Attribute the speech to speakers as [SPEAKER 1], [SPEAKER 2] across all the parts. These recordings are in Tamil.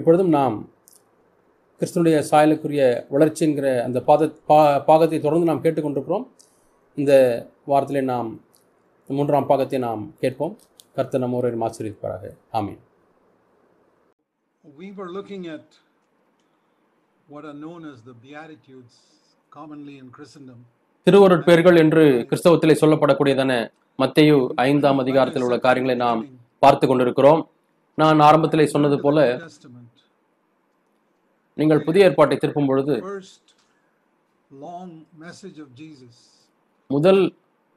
[SPEAKER 1] இப்பொழுதும் நாம் கிறிஸ்தனுடைய சாயலுக்குரிய வளர்ச்சி என்கிற அந்த பாத பா பாகத்தை தொடர்ந்து நாம் கேட்டுக்கொண்டிருக்கிறோம் இந்த வாரத்தில் நாம் மூன்றாம் பாகத்தை நாம் கேட்போம் கர்த்த நம்மோரை ஆசிரியப்பாராக ஆமீன் திருவருட்பெயர்கள் என்று கிறிஸ்தவத்திலே சொல்லப்படக்கூடியதான மத்தையு ஐந்தாம் அதிகாரத்தில் உள்ள காரியங்களை நாம் பார்த்து கொண்டிருக்கிறோம் நான் ஆரம்பத்திலே சொன்னது போல நீங்கள் புதிய ஏற்பாட்டை திருப்பும் பொழுது முதல்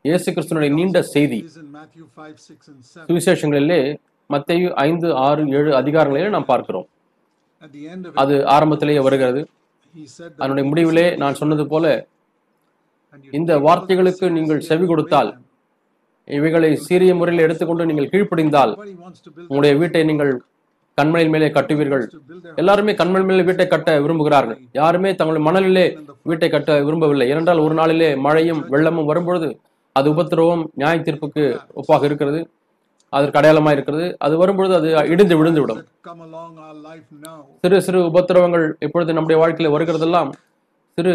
[SPEAKER 1] இயேசு கிறிஸ்துவனுடைய நீண்ட செய்தி சுவிசேஷங்களிலே மத்திய ஐந்து ஆறு ஏழு அதிகாரங்களிலே நாம் பார்க்கிறோம் அது ஆரம்பத்திலேயே வருகிறது அதனுடைய முடிவிலே நான் சொன்னது போல இந்த வார்த்தைகளுக்கு நீங்கள் செவி கொடுத்தால் இவைகளை சீரிய முறையில் எடுத்துக்கொண்டு நீங்கள் கீழ்ப்படிந்தால் உங்களுடைய வீட்டை நீங்கள் கண்மணியின் மேலே கட்டுவீர்கள் எல்லாருமே கண்மணி மேலே வீட்டை கட்ட விரும்புகிறார்கள் யாருமே தங்கள் மணலிலே வீட்டை கட்ட விரும்பவில்லை ஏனென்றால் ஒரு நாளிலே மழையும் வெள்ளமும் வரும்பொழுது அது உபத்திரவம் நியாய தீர்ப்புக்கு ஒப்பாக இருக்கிறது அதற்கு அடையாளமாக இருக்கிறது அது வரும்பொழுது அது இடிந்து விழுந்துவிடும் சிறு சிறு உபத்திரவங்கள் இப்பொழுது நம்முடைய வாழ்க்கையில் வருகிறதெல்லாம் சிறு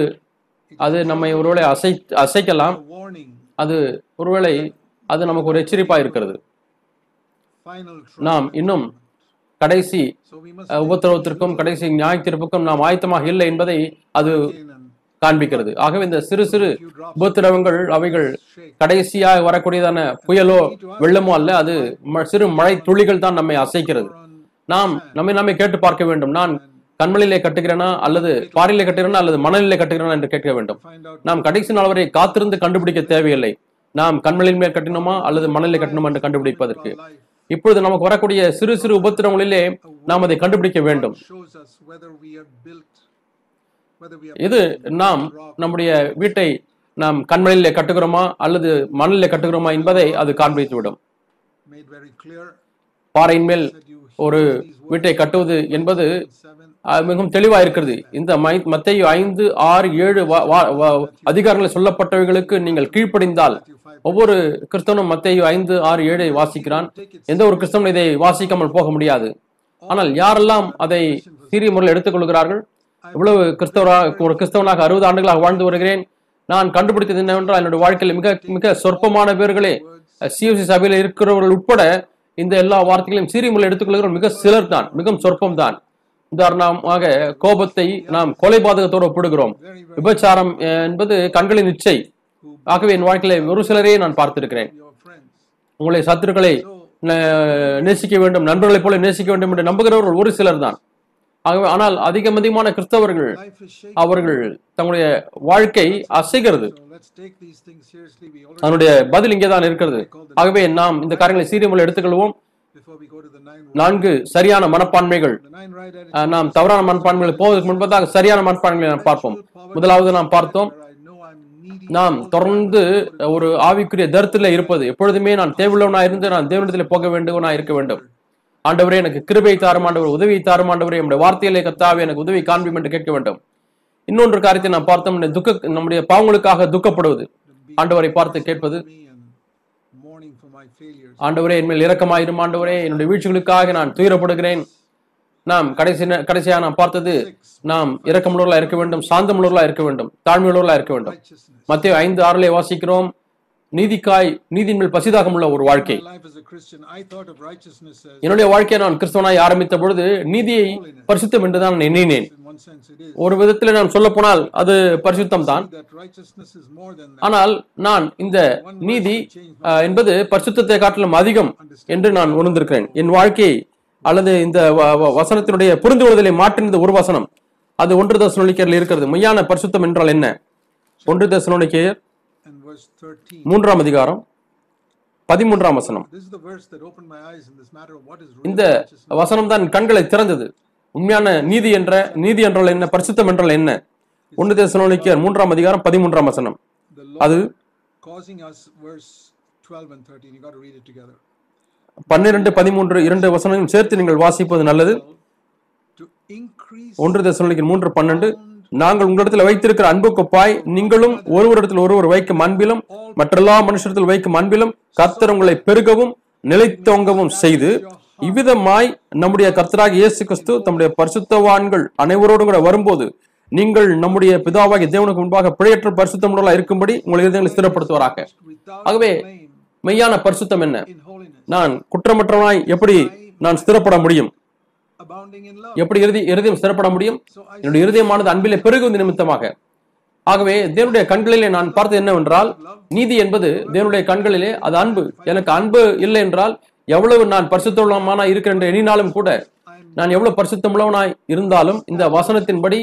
[SPEAKER 1] அது நம்மை ஒருவேளை அசை அசைக்கலாம் அது ஒருவேளை அது நமக்கு ஒரு எச்சரிப்பாக இருக்கிறது நாம் இன்னும் கடைசி உபத்திரவத்திற்கும் கடைசி நியாய தீர்ப்புக்கும் நாம் ஆயத்தமாக இல்லை என்பதை அது காண்பிக்கிறது ஆகவே இந்த சிறு சிறு உபத்திரவங்கள் அவைகள் கடைசியாக வரக்கூடியதான புயலோ வெள்ளமோ அல்ல அது சிறு மழை துளிகள் தான் நம்மை அசைக்கிறது நாம் நம்மை நாமே கேட்டு பார்க்க வேண்டும் நான் கண்மலையிலே கட்டுகிறேனா அல்லது பாறையிலே கட்டுகிறேனா அல்லது மணலிலே கட்டுகிறேனா என்று கேட்க வேண்டும் நாம் கடைசி நாள் வரை காத்திருந்து கண்டுபிடிக்க தேவையில்லை நாம் கண்மலின் மேல் கட்டினோமா அல்லது மணலில் கட்டணுமா என்று கண்டுபிடிப்பதற்கு இப்பொழுது நமக்கு வரக்கூடிய சிறு சிறு உபத்திரங்களிலே நாம் அதை கண்டுபிடிக்க வேண்டும் இது நாம் நம்முடைய வீட்டை நாம் கண்மணில கட்டுகிறோமா அல்லது மணலிலே கட்டுகிறோமா என்பதை அது காண்பித்துவிடும் பாறையின் மேல் ஒரு வீட்டை கட்டுவது என்பது மிகவும் தெளிவாக இருக்கிறது இந்த மத்திய ஐந்து ஆறு ஏழு அதிகாரங்களில் சொல்லப்பட்டவைகளுக்கு நீங்கள் கீழ்ப்படிந்தால் ஒவ்வொரு கிறிஸ்தவனும் மத்திய ஐந்து ஆறு ஏழை வாசிக்கிறான் எந்த ஒரு கிறிஸ்தவனும் இதை வாசிக்காமல் போக முடியாது ஆனால் யாரெல்லாம் அதை சீரிய முறையில் எடுத்துக்கொள்கிறார்கள் இவ்வளவு கிறிஸ்தவராக ஒரு கிறிஸ்தவனாக அறுபது ஆண்டுகளாக வாழ்ந்து வருகிறேன் நான் கண்டுபிடித்தது என்னவென்றால் என்னுடைய வாழ்க்கையில் மிக மிக சொற்பமான பேர்களே சிஎஸ்சி சபையில் இருக்கிறவர்கள் உட்பட இந்த எல்லா வார்த்தைகளையும் சீரிய முறையில் எடுத்துக்கொள்கிறவர்கள் மிக சிலர் தான் மிகவும் சொற்பம் தான் உதாரணமாக கோபத்தை நாம் கொலை பாதகத்தோடு ஒப்பிடுகிறோம் விபச்சாரம் என்பது கண்களின் இச்சை ஆகவே என் வாழ்க்கையில ஒரு சிலரே நான் பார்த்திருக்கிறேன் உங்களை சத்துருக்களை நேசிக்க வேண்டும் நண்பர்களைப் போல நேசிக்க வேண்டும் என்று நம்புகிறவர்கள் ஒரு சிலர் தான் ஆகவே ஆனால் அதிகம் அதிகமான கிறிஸ்தவர்கள் அவர்கள் தங்களுடைய வாழ்க்கை அசைகிறது அதனுடைய பதில் இங்கே தான் இருக்கிறது ஆகவே நாம் இந்த காரியங்களை சீரியமுள்ள எடுத்துக்கொள்வோம் நான்கு சரியான மனப்பான்மைகள் நாம் தவறான மனப்பான்மைகள் போவதற்கு முன்பதாக சரியான மனப்பான்மைகளை நாம் பார்ப்போம் முதலாவது நாம் பார்த்தோம் நாம் தொடர்ந்து ஒரு ஆவிக்குரிய தரத்தில் இருப்பது எப்பொழுதுமே நான் தேவையுள்ளவனா இருந்து நான் தேவனிடத்தில் போக வேண்டுவனா இருக்க வேண்டும் ஆண்டவரே எனக்கு கிருபை தாரும் ஆண்டவர் உதவி தாரும் ஆண்டவரே என்னுடைய வார்த்தையிலே கத்தாவே எனக்கு உதவி காண்பியும் என்று கேட்க வேண்டும் இன்னொன்று காரியத்தை நான் பார்த்தோம் துக்க நம்முடைய பாவங்களுக்காக துக்கப்படுவது ஆண்டவரை பார்த்து கேட்பது ஆண்டவரே என்மேல் இரக்கமாயிரும் ஆண்டவரே என்னுடைய வீழ்ச்சிகளுக்காக நான் துயரப்படுகிறேன் நாம் கடைசி கடைசியாக நாம் பார்த்தது நாம் இறக்கமுள்ளவர்களாக இருக்க வேண்டும் சாந்தமுள்ளவர்களாக இருக்க வேண்டும் தாழ்மையுள்ளவர்களாக இருக்க வேண்டும் மத்திய ஐந்து ஆறுலே வாசிக்கிறோம் நீதிக்காய் மேல் பசிதாகம் உள்ள ஒரு வாழ்க்கை என்னுடைய வாழ்க்கையை நான் கிறிஸ்தவனாய் ஆரம்பித்த பொழுது நீதியை பரிசுத்தம் என்று தான் எண்ணினேன் ஒரு விதத்தில் நான் சொல்ல போனால் அது பரிசுத்தம் தான் ஆனால் நான் இந்த நீதி என்பது பரிசுத்தத்தை காட்டிலும் அதிகம் என்று நான் உணர்ந்திருக்கிறேன் என் வாழ்க்கை அல்லது இந்த வசனத்தினுடைய புரிந்து கொள்வதை மாற்றினது ஒரு வசனம் அது ஒன்று தசனோலிக்கையில் இருக்கிறது மெய்யான பரிசுத்தம் என்றால் என்ன ஒன்று தசனோலிக்கையர் மூன்றாம் அதிகாரம் பதிமூன்றாம் வசனம் இந்த வசனம் தான் கண்களை திறந்தது உண்மையான நீதி என்ற நீதி என்றால் என்ன பரிசுத்தம் என்றால் என்ன ஒன்று தேச மூன்றாம் அதிகாரம் பதிமூன்றாம் வசனம் அது பன்னிரண்டு பதிமூன்று இரண்டு வசனங்களும் சேர்த்து நீங்கள் வாசிப்பது நல்லது ஒன்று தேச மூன்று பன்னெண்டு நாங்கள் உங்களிடத்தில் வைத்திருக்கிற அன்பு கொப்பாய் நீங்களும் ஒருவரிடத்தில் ஒருவர் வைக்கும் அன்பிலும் மற்றெல்லா மனுஷத்தில் வைக்கும் அன்பிலும் கர்த்தர் உங்களை பெருகவும் நிலைத்தோங்கவும் செய்து இவ்விதமாய் நம்முடைய கர்த்தராக இயேசு கிறிஸ்து தம்முடைய பரிசுத்தவான்கள் அனைவரோடும் கூட வரும்போது நீங்கள் நம்முடைய பிதாவாகி தேவனுக்கு முன்பாக பிழையற்ற பரிசுத்தம் இருக்கும்படி உங்களை இருதயங்களை ஸ்திரப்படுத்துவாராக ஆகவே மெய்யான பரிசுத்தம் என்ன நான் குற்றமற்றவனாய் எப்படி நான் ஸ்திரப்பட முடியும் எப்படி இறுதி இருதயம் சிறப்பட முடியும் என்னுடைய இருதயமானது அன்பிலே பெருகுவது நிமித்தமாக ஆகவே தேவனுடைய கண்களிலே நான் பார்த்தது என்னவென்றால் நீதி என்பது தேவனுடைய கண்களிலே அது அன்பு எனக்கு அன்பு இல்லை என்றால் எவ்வளவு நான் பரிசுத்தமான இருக்கிறேன் என்று எண்ணினாலும் கூட நான் எவ்வளவு பரிசுத்தமுள்ளவனாய் இருந்தாலும் இந்த வசனத்தின்படி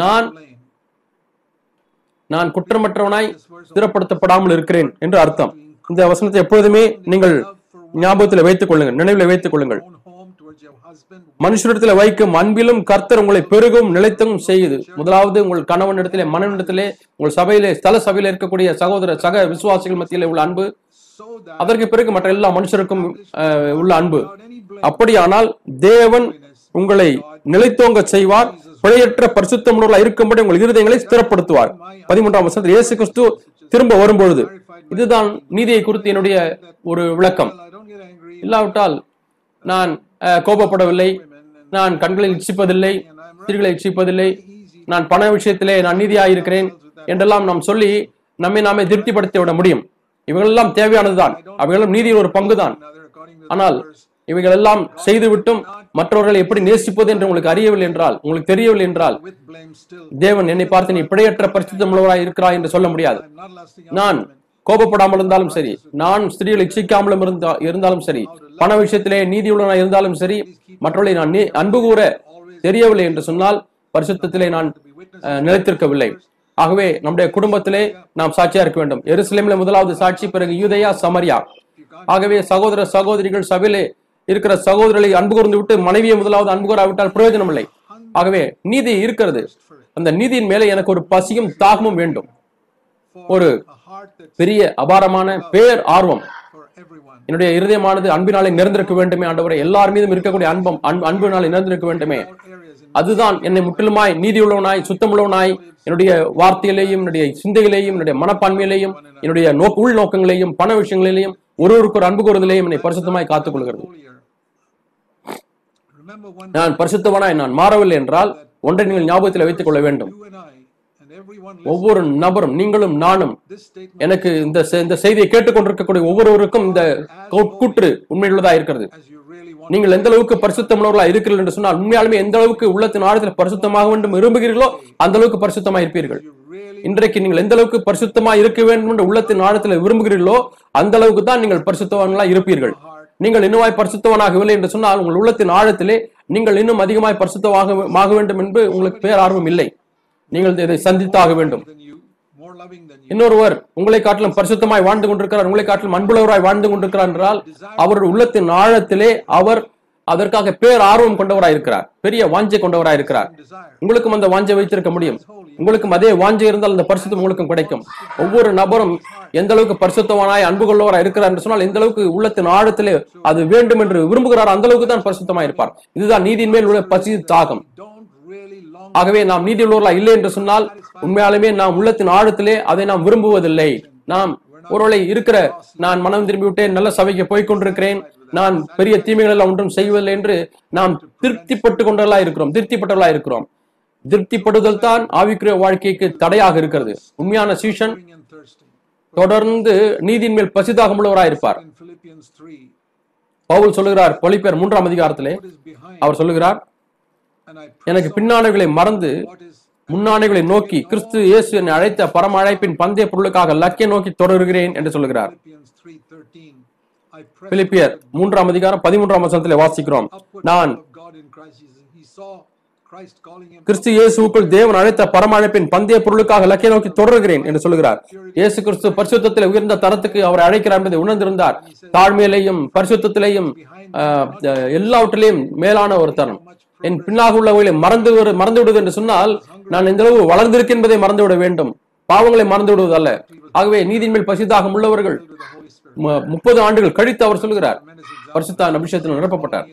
[SPEAKER 1] நான் நான் குற்றமற்றவனாய் ஸ்திரப்படுத்தப்படாமல் இருக்கிறேன் என்று அர்த்தம் இந்த வசனத்தை எப்பொழுதுமே நீங்கள் ஞாபகத்தில் வைத்துக் கொள்ளுங்கள் நினைவில் வைத்துக் கொள்ளுங்கள் மனுஷரிடத்தில் வைக்கும் அன்பிலும் கர்த்தர் உங்களை பெருகும் நிலைத்தவும் செய்யுது முதலாவது உங்கள் கணவன் கணவனிடத்திலே இடத்திலே உங்கள் சபையிலே ஸ்தல சபையில் இருக்கக்கூடிய சகோதர சக விசுவாசிகள் மத்தியிலே உள்ள அன்பு அதற்கு பிறகு மற்ற எல்லா மனுஷருக்கும் உள்ள அன்பு அப்படியானால் தேவன் உங்களை நிலைத்தோங்க செய்வார் பிழையற்ற பரிசுத்த உணர்வுல இருக்கும்படி உங்கள் இருதயங்களை ஸ்திரப்படுத்துவார் பதிமூன்றாம் வருஷத்தில் இயேசு கிறிஸ்து திரும்ப வரும்பொழுது இதுதான் நீதியை குறித்து என்னுடைய ஒரு விளக்கம் இல்லாவிட்டால் நான் கோபப்படவில்லை நான் கண்களை இச்சிப்பதில்லை திருகளை இச்சிப்பதில்லை நான் பண விஷயத்திலே நான் நீதியாக இருக்கிறேன் என்றெல்லாம் நாம் சொல்லி நம்மை நாமே திருப்திப்படுத்தி விட முடியும் இவைகளெல்லாம் தேவையானதுதான் அவைகளும் நீதியில் ஒரு பங்கு தான் ஆனால் இவைகள் எல்லாம் செய்துவிட்டும் மற்றவர்களை எப்படி நேசிப்பது என்று உங்களுக்கு அறியவில்லை என்றால் உங்களுக்கு தெரியவில்லை என்றால் தேவன் என்னை பார்த்து நீ பிழையற்ற பரிசுத்தம் இருக்கிறாய் என்று சொல்ல முடியாது நான் கோபப்படாமல் இருந்தாலும் சரி நான் ஸ்திரீகளை இச்சிக்காமலும் இருந்தா இருந்தாலும் சரி பண விஷயத்திலே உள்ள இருந்தாலும் சரி மற்றவர்களை நான் அன்பு கூற தெரியவில்லை என்று சொன்னால் பரிசுத்திலே நான் நிலைத்திருக்கவில்லை ஆகவே நம்முடைய குடும்பத்திலே நாம் சாட்சியா இருக்க வேண்டும் எருசலேமில் முதலாவது சாட்சி பிறகு யூதையா சமரியா ஆகவே சகோதர சகோதரிகள் சபையிலே இருக்கிற சகோதரர்களை அன்பு கூர்ந்து விட்டு மனைவியை முதலாவது அன்பு கூறாவிட்டால் பிரயோஜனம் இல்லை ஆகவே நீதி இருக்கிறது அந்த நீதியின் மேலே எனக்கு ஒரு பசியும் தாகமும் வேண்டும் ஒரு பெரிய அபாரமான பேர் ஆர்வம் என்னுடைய இருதயமானது அன்பினாலே நிறந்திருக்க வேண்டுமே ஆண்டவரை எல்லார் மீதும் இருக்கக்கூடிய அன்பம் அன்பினாலே நிறந்திருக்க வேண்டுமே அதுதான் என்னை முற்றிலுமாய் நீதியுள்ளவனாய் சுத்தமுள்ளவனாய் என்னுடைய வார்த்தையிலேயும் என்னுடைய சிந்தையிலேயும் என்னுடைய மனப்பான்மையிலேயும் என்னுடைய நோக்கு உள் நோக்கங்களையும் பண விஷயங்களிலேயும் ஒருவருக்கு ஒரு அன்பு கூறுதலையும் என்னை பரிசுத்தமாய் காத்துக் கொள்கிறது நான் பரிசுத்தவனாய் நான் மாறவில்லை என்றால் ஒன்றை நீங்கள் ஞாபகத்தில் வைத்துக் கொள்ள வேண்டும் ஒவ்வொரு நபரும் நீங்களும் நானும் எனக்கு இந்த இந்த செய்தியை கேட்டுக்கொண்டிருக்கக்கூடிய ஒவ்வொருவருக்கும் இந்த கூற்று உண்மையுள்ளதா இருக்கிறது நீங்கள் எந்த அளவுக்கு பரிசுத்தமானவர்களா இருக்கிறீர்கள் என்று சொன்னால் உண்மையாலுமே எந்த அளவுக்கு உள்ளத்தின் ஆழத்தில் பரிசுத்தமாக வேண்டும் விரும்புகிறீர்களோ அந்த அளவுக்கு பரிசுத்தமா இருப்பீர்கள் இன்றைக்கு நீங்கள் எந்த அளவுக்கு பரிசுத்தமா இருக்க வேண்டும் என்று உள்ளத்தின் ஆழத்தில் விரும்புகிறீர்களோ அந்த அளவுக்கு தான் நீங்கள் பரிசுத்தவான்களா இருப்பீர்கள் நீங்கள் இன்னுமாய் பரிசுத்தவனாகவில்லை என்று சொன்னால் உங்கள் உள்ளத்தின் ஆழத்திலே நீங்கள் இன்னும் அதிகமாய் பரிசுத்தமாக வேண்டும் என்று உங்களுக்கு ஆர்வம் இல்லை நீங்கள் இதை சந்தித்தாக வேண்டும் இன்னொருவர் உங்களை காட்டிலும் பரிசுத்தமாய் வாழ்ந்து கொண்டிருக்கிறார் உங்களை காட்டிலும் அன்புள்ளவராய் வாழ்ந்து கொண்டிருக்கிறார் என்றால் அவருடைய உள்ளத்தின் ஆழத்திலே அவர் அதற்காக பேர் ஆர்வம் கொண்டவராய் இருக்கிறார் பெரிய வாஞ்சை கொண்டவராய் இருக்கிறார் உங்களுக்கும் அந்த வாஞ்சை வைத்திருக்க முடியும் உங்களுக்கும் அதே வாஞ்சை இருந்தால் அந்த பரிசுத்தம் உங்களுக்கும் கிடைக்கும் ஒவ்வொரு நபரும் எந்த அளவுக்கு பரிசுத்தவனாய் அன்பு கொள்ளவராய் இருக்கிறார் என்று சொன்னால் எந்த அளவுக்கு உள்ளத்தின் ஆழத்திலே அது வேண்டும் என்று விரும்புகிறார் அந்த அளவுக்கு தான் பரிசுத்தமாய் இருப்பார் இதுதான் நீதியின் மேல் உள்ள பசி தாகம் ஆகவே நாம் நீதியுள்ளவர்களா இல்லை என்று சொன்னால் உண்மையாலுமே நாம் உள்ளத்தின் ஆழத்திலே அதை நாம் விரும்புவதில்லை நாம் ஒருவளை இருக்கிற நான் மனம் திரும்பிவிட்டேன் நல்ல சபைக்கு கொண்டிருக்கிறேன் நான் பெரிய தீமைகள் எல்லாம் ஒன்றும் செய்வதில்லை என்று நாம் திருப்திப்பட்டு கொண்டவர்களா இருக்கிறோம் திருப்திப்பட்டவர்களா இருக்கிறோம் திருப்திப்படுதல் தான் ஆவிக்குரிய வாழ்க்கைக்கு தடையாக இருக்கிறது உண்மையான சீஷன் தொடர்ந்து நீதியின் மேல் பசிதாக இருப்பார் பவுல் சொல்லுகிறார் பொலிப்பேர் மூன்றாம் அதிகாரத்திலே அவர் சொல்லுகிறார் எனக்கு பின்னாடுகளை மறந்து முன்னாடுகளை நோக்கி கிறிஸ்து இயேசு என்னை அழைத்த பரம அழைப்பின் பந்தய பொருளுக்காக லக்கிய நோக்கி தொடருகிறேன் என்று சொல்கிறார் பிலிப்பியர் மூன்றாம் அதிகாரம் பதிமூன்றாம் வசனத்தில் வாசிக்கிறோம் நான் கிறிஸ்து இயேசுக்குள் தேவன் அழைத்த பரம அழைப்பின் பந்தய பொருளுக்காக லக்கிய நோக்கி தொடர்கிறேன் என்று சொல்கிறார் இயேசு கிறிஸ்து பரிசுத்தத்தில் உயர்ந்த தரத்துக்கு அவர் அழைக்கிறார் என்பதை உணர்ந்திருந்தார் தாழ்மையிலையும் பரிசுத்திலையும் எல்லாவற்றிலையும் மேலான ஒரு தரம் என் பின்னாக உள்ளவர்களை மறந்து மறந்து விடுவது என்று சொன்னால் நான் எந்த அளவு வளர்ந்திருக்கேன் என்பதை மறந்து விட வேண்டும் பாவங்களை மறந்து விடுவது அல்ல ஆகவே நீதியின் மேல் பசிதாகம் உள்ளவர்கள் முப்பது ஆண்டுகள் கழித்து அவர் சொல்கிறார் பரிசுத்தான் அபிஷேகத்தில் நிரப்பப்பட்டார்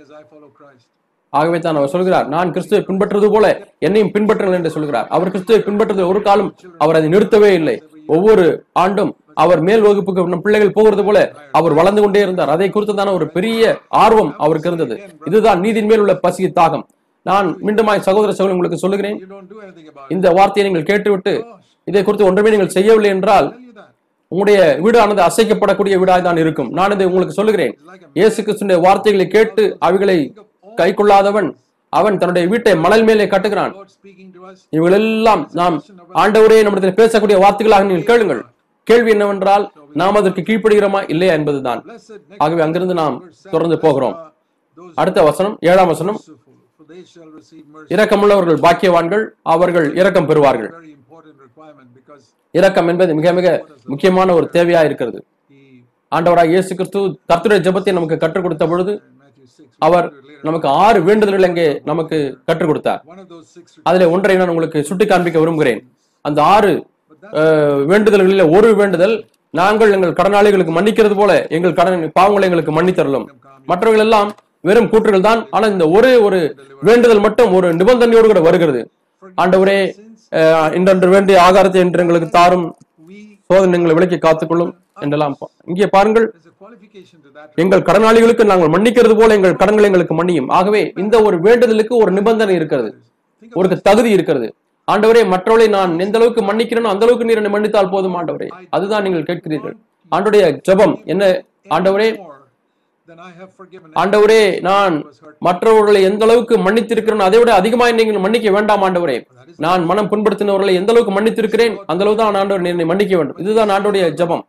[SPEAKER 1] ஆகவே தான் அவர் சொல்கிறார் நான் கிறிஸ்துவை பின்பற்றுவது போல என்னையும் பின்பற்றுங்கள் என்று சொல்கிறார் அவர் கிறிஸ்துவை பின்பற்றது ஒரு காலம் அவர் அதை நிறுத்தவே இல்லை ஒவ்வொரு ஆண்டும் அவர் மேல் வகுப்புக்கு நம் பிள்ளைகள் போகிறது போல அவர் வளர்ந்து கொண்டே இருந்தார் அதை தான ஒரு பெரிய ஆர்வம் அவருக்கு இருந்தது இதுதான் நீதியின் மேல் உள்ள பசி தாகம் நான் மீண்டுமாய் சகோதர சகோதரி உங்களுக்கு சொல்லுகிறேன் இந்த வார்த்தையை நீங்கள் கேட்டுவிட்டு oh, இதை குறித்து ஒன்றுமே நீங்கள் செய்யவில்லை என்றால் உங்களுடைய வீடானது அசைக்கப்படக்கூடிய வீடாக தான் இருக்கும் நான் இதை உங்களுக்கு சொல்லுகிறேன் இயேசு கிறிஸ்துடைய வார்த்தைகளை கேட்டு அவைகளை கை கொள்ளாதவன் அவன் தன்னுடைய வீட்டை மணல் மேலே கட்டுகிறான் இவைகளெல்லாம் நாம் ஆண்டவரே நம்முடைய பேசக்கூடிய வார்த்தைகளாக நீங்கள் கேளுங்கள் கேள்வி என்னவென்றால் நாம் அதற்கு கீழ்ப்படுகிறோமா இல்லையா என்பதுதான் ஆகவே அங்கிருந்து நாம் தொடர்ந்து போகிறோம் uh, அடுத்த வசனம் ஏழாம் வசனம் உள்ளவர்கள் பாக்கியவான்கள் அவர்கள் இரக்கம் பெறுவார்கள் இரக்கம் என்பது மிக மிக முக்கியமான ஒரு தேவையா இருக்கிறது ஆண்டவராக இயேசு கிறிஸ்து தத்துடைய ஜபத்தை நமக்கு கற்றுக் கொடுத்த பொழுது அவர் நமக்கு ஆறு வேண்டுதல்கள் அங்கே நமக்கு கற்றுக் கொடுத்தார் அதுல ஒன்றை நான் உங்களுக்கு சுட்டி காண்பிக்க விரும்புகிறேன் அந்த ஆறு வேண்டுதல்களில் ஒரு வேண்டுதல் நாங்கள் எங்கள் கடனாளிகளுக்கு மன்னிக்கிறது போல எங்கள் கடன் பாவங்களை எங்களுக்கு மன்னித்தரலும் மற்றவர்கள் எல்லாம் வெறும் கூற்றுகள் தான் ஆனா இந்த ஒரே ஒரு வேண்டுதல் மட்டும் ஒரு நிபந்தனையோடு கூட வருகிறது ஆண்டவரே இன்றன்று வேண்டிய ஆகாரத்தை என்று எங்களுக்கு தாரும் சோதனை எங்களை விலக்கி காத்துக்கொள்ளும் என்றெல்லாம் இங்கே பாருங்கள் எங்கள் கடனாளிகளுக்கு நாங்கள் மன்னிக்கிறது போல எங்கள் கடன்களை எங்களுக்கு மன்னியும் ஆகவே இந்த ஒரு வேண்டுதலுக்கு ஒரு நிபந்தனை இருக்கிறது ஒரு தகுதி இருக்கிறது ஆண்டவரே மற்றவளை நான் எந்த அளவுக்கு மன்னிக்கிறேனோ அந்த அளவுக்கு நீர் என்னை மன்னித்தால் போதும் ஆண்டவரே அதுதான் நீங்கள் கேட்கிறீர்கள் ஆண்டுடைய ஜபம் என்ன ஆண்டவரே ஆண்டவரே நான் மற்றவர்களை எந்த அளவுக்கு மன்னித்திருக்கிறேன் அதை விட அதிகமாக நீங்கள் மன்னிக்க வேண்டாம் ஆண்டவரே நான் மனம் புண்படுத்தினவர்களை எந்த அளவுக்கு மன்னித்திருக்கிறேன் அந்த அளவு தான் ஆண்டவர் என்னை மன்னிக்க வேண்டும் இதுதான் ஆண்டோடைய ஜபம்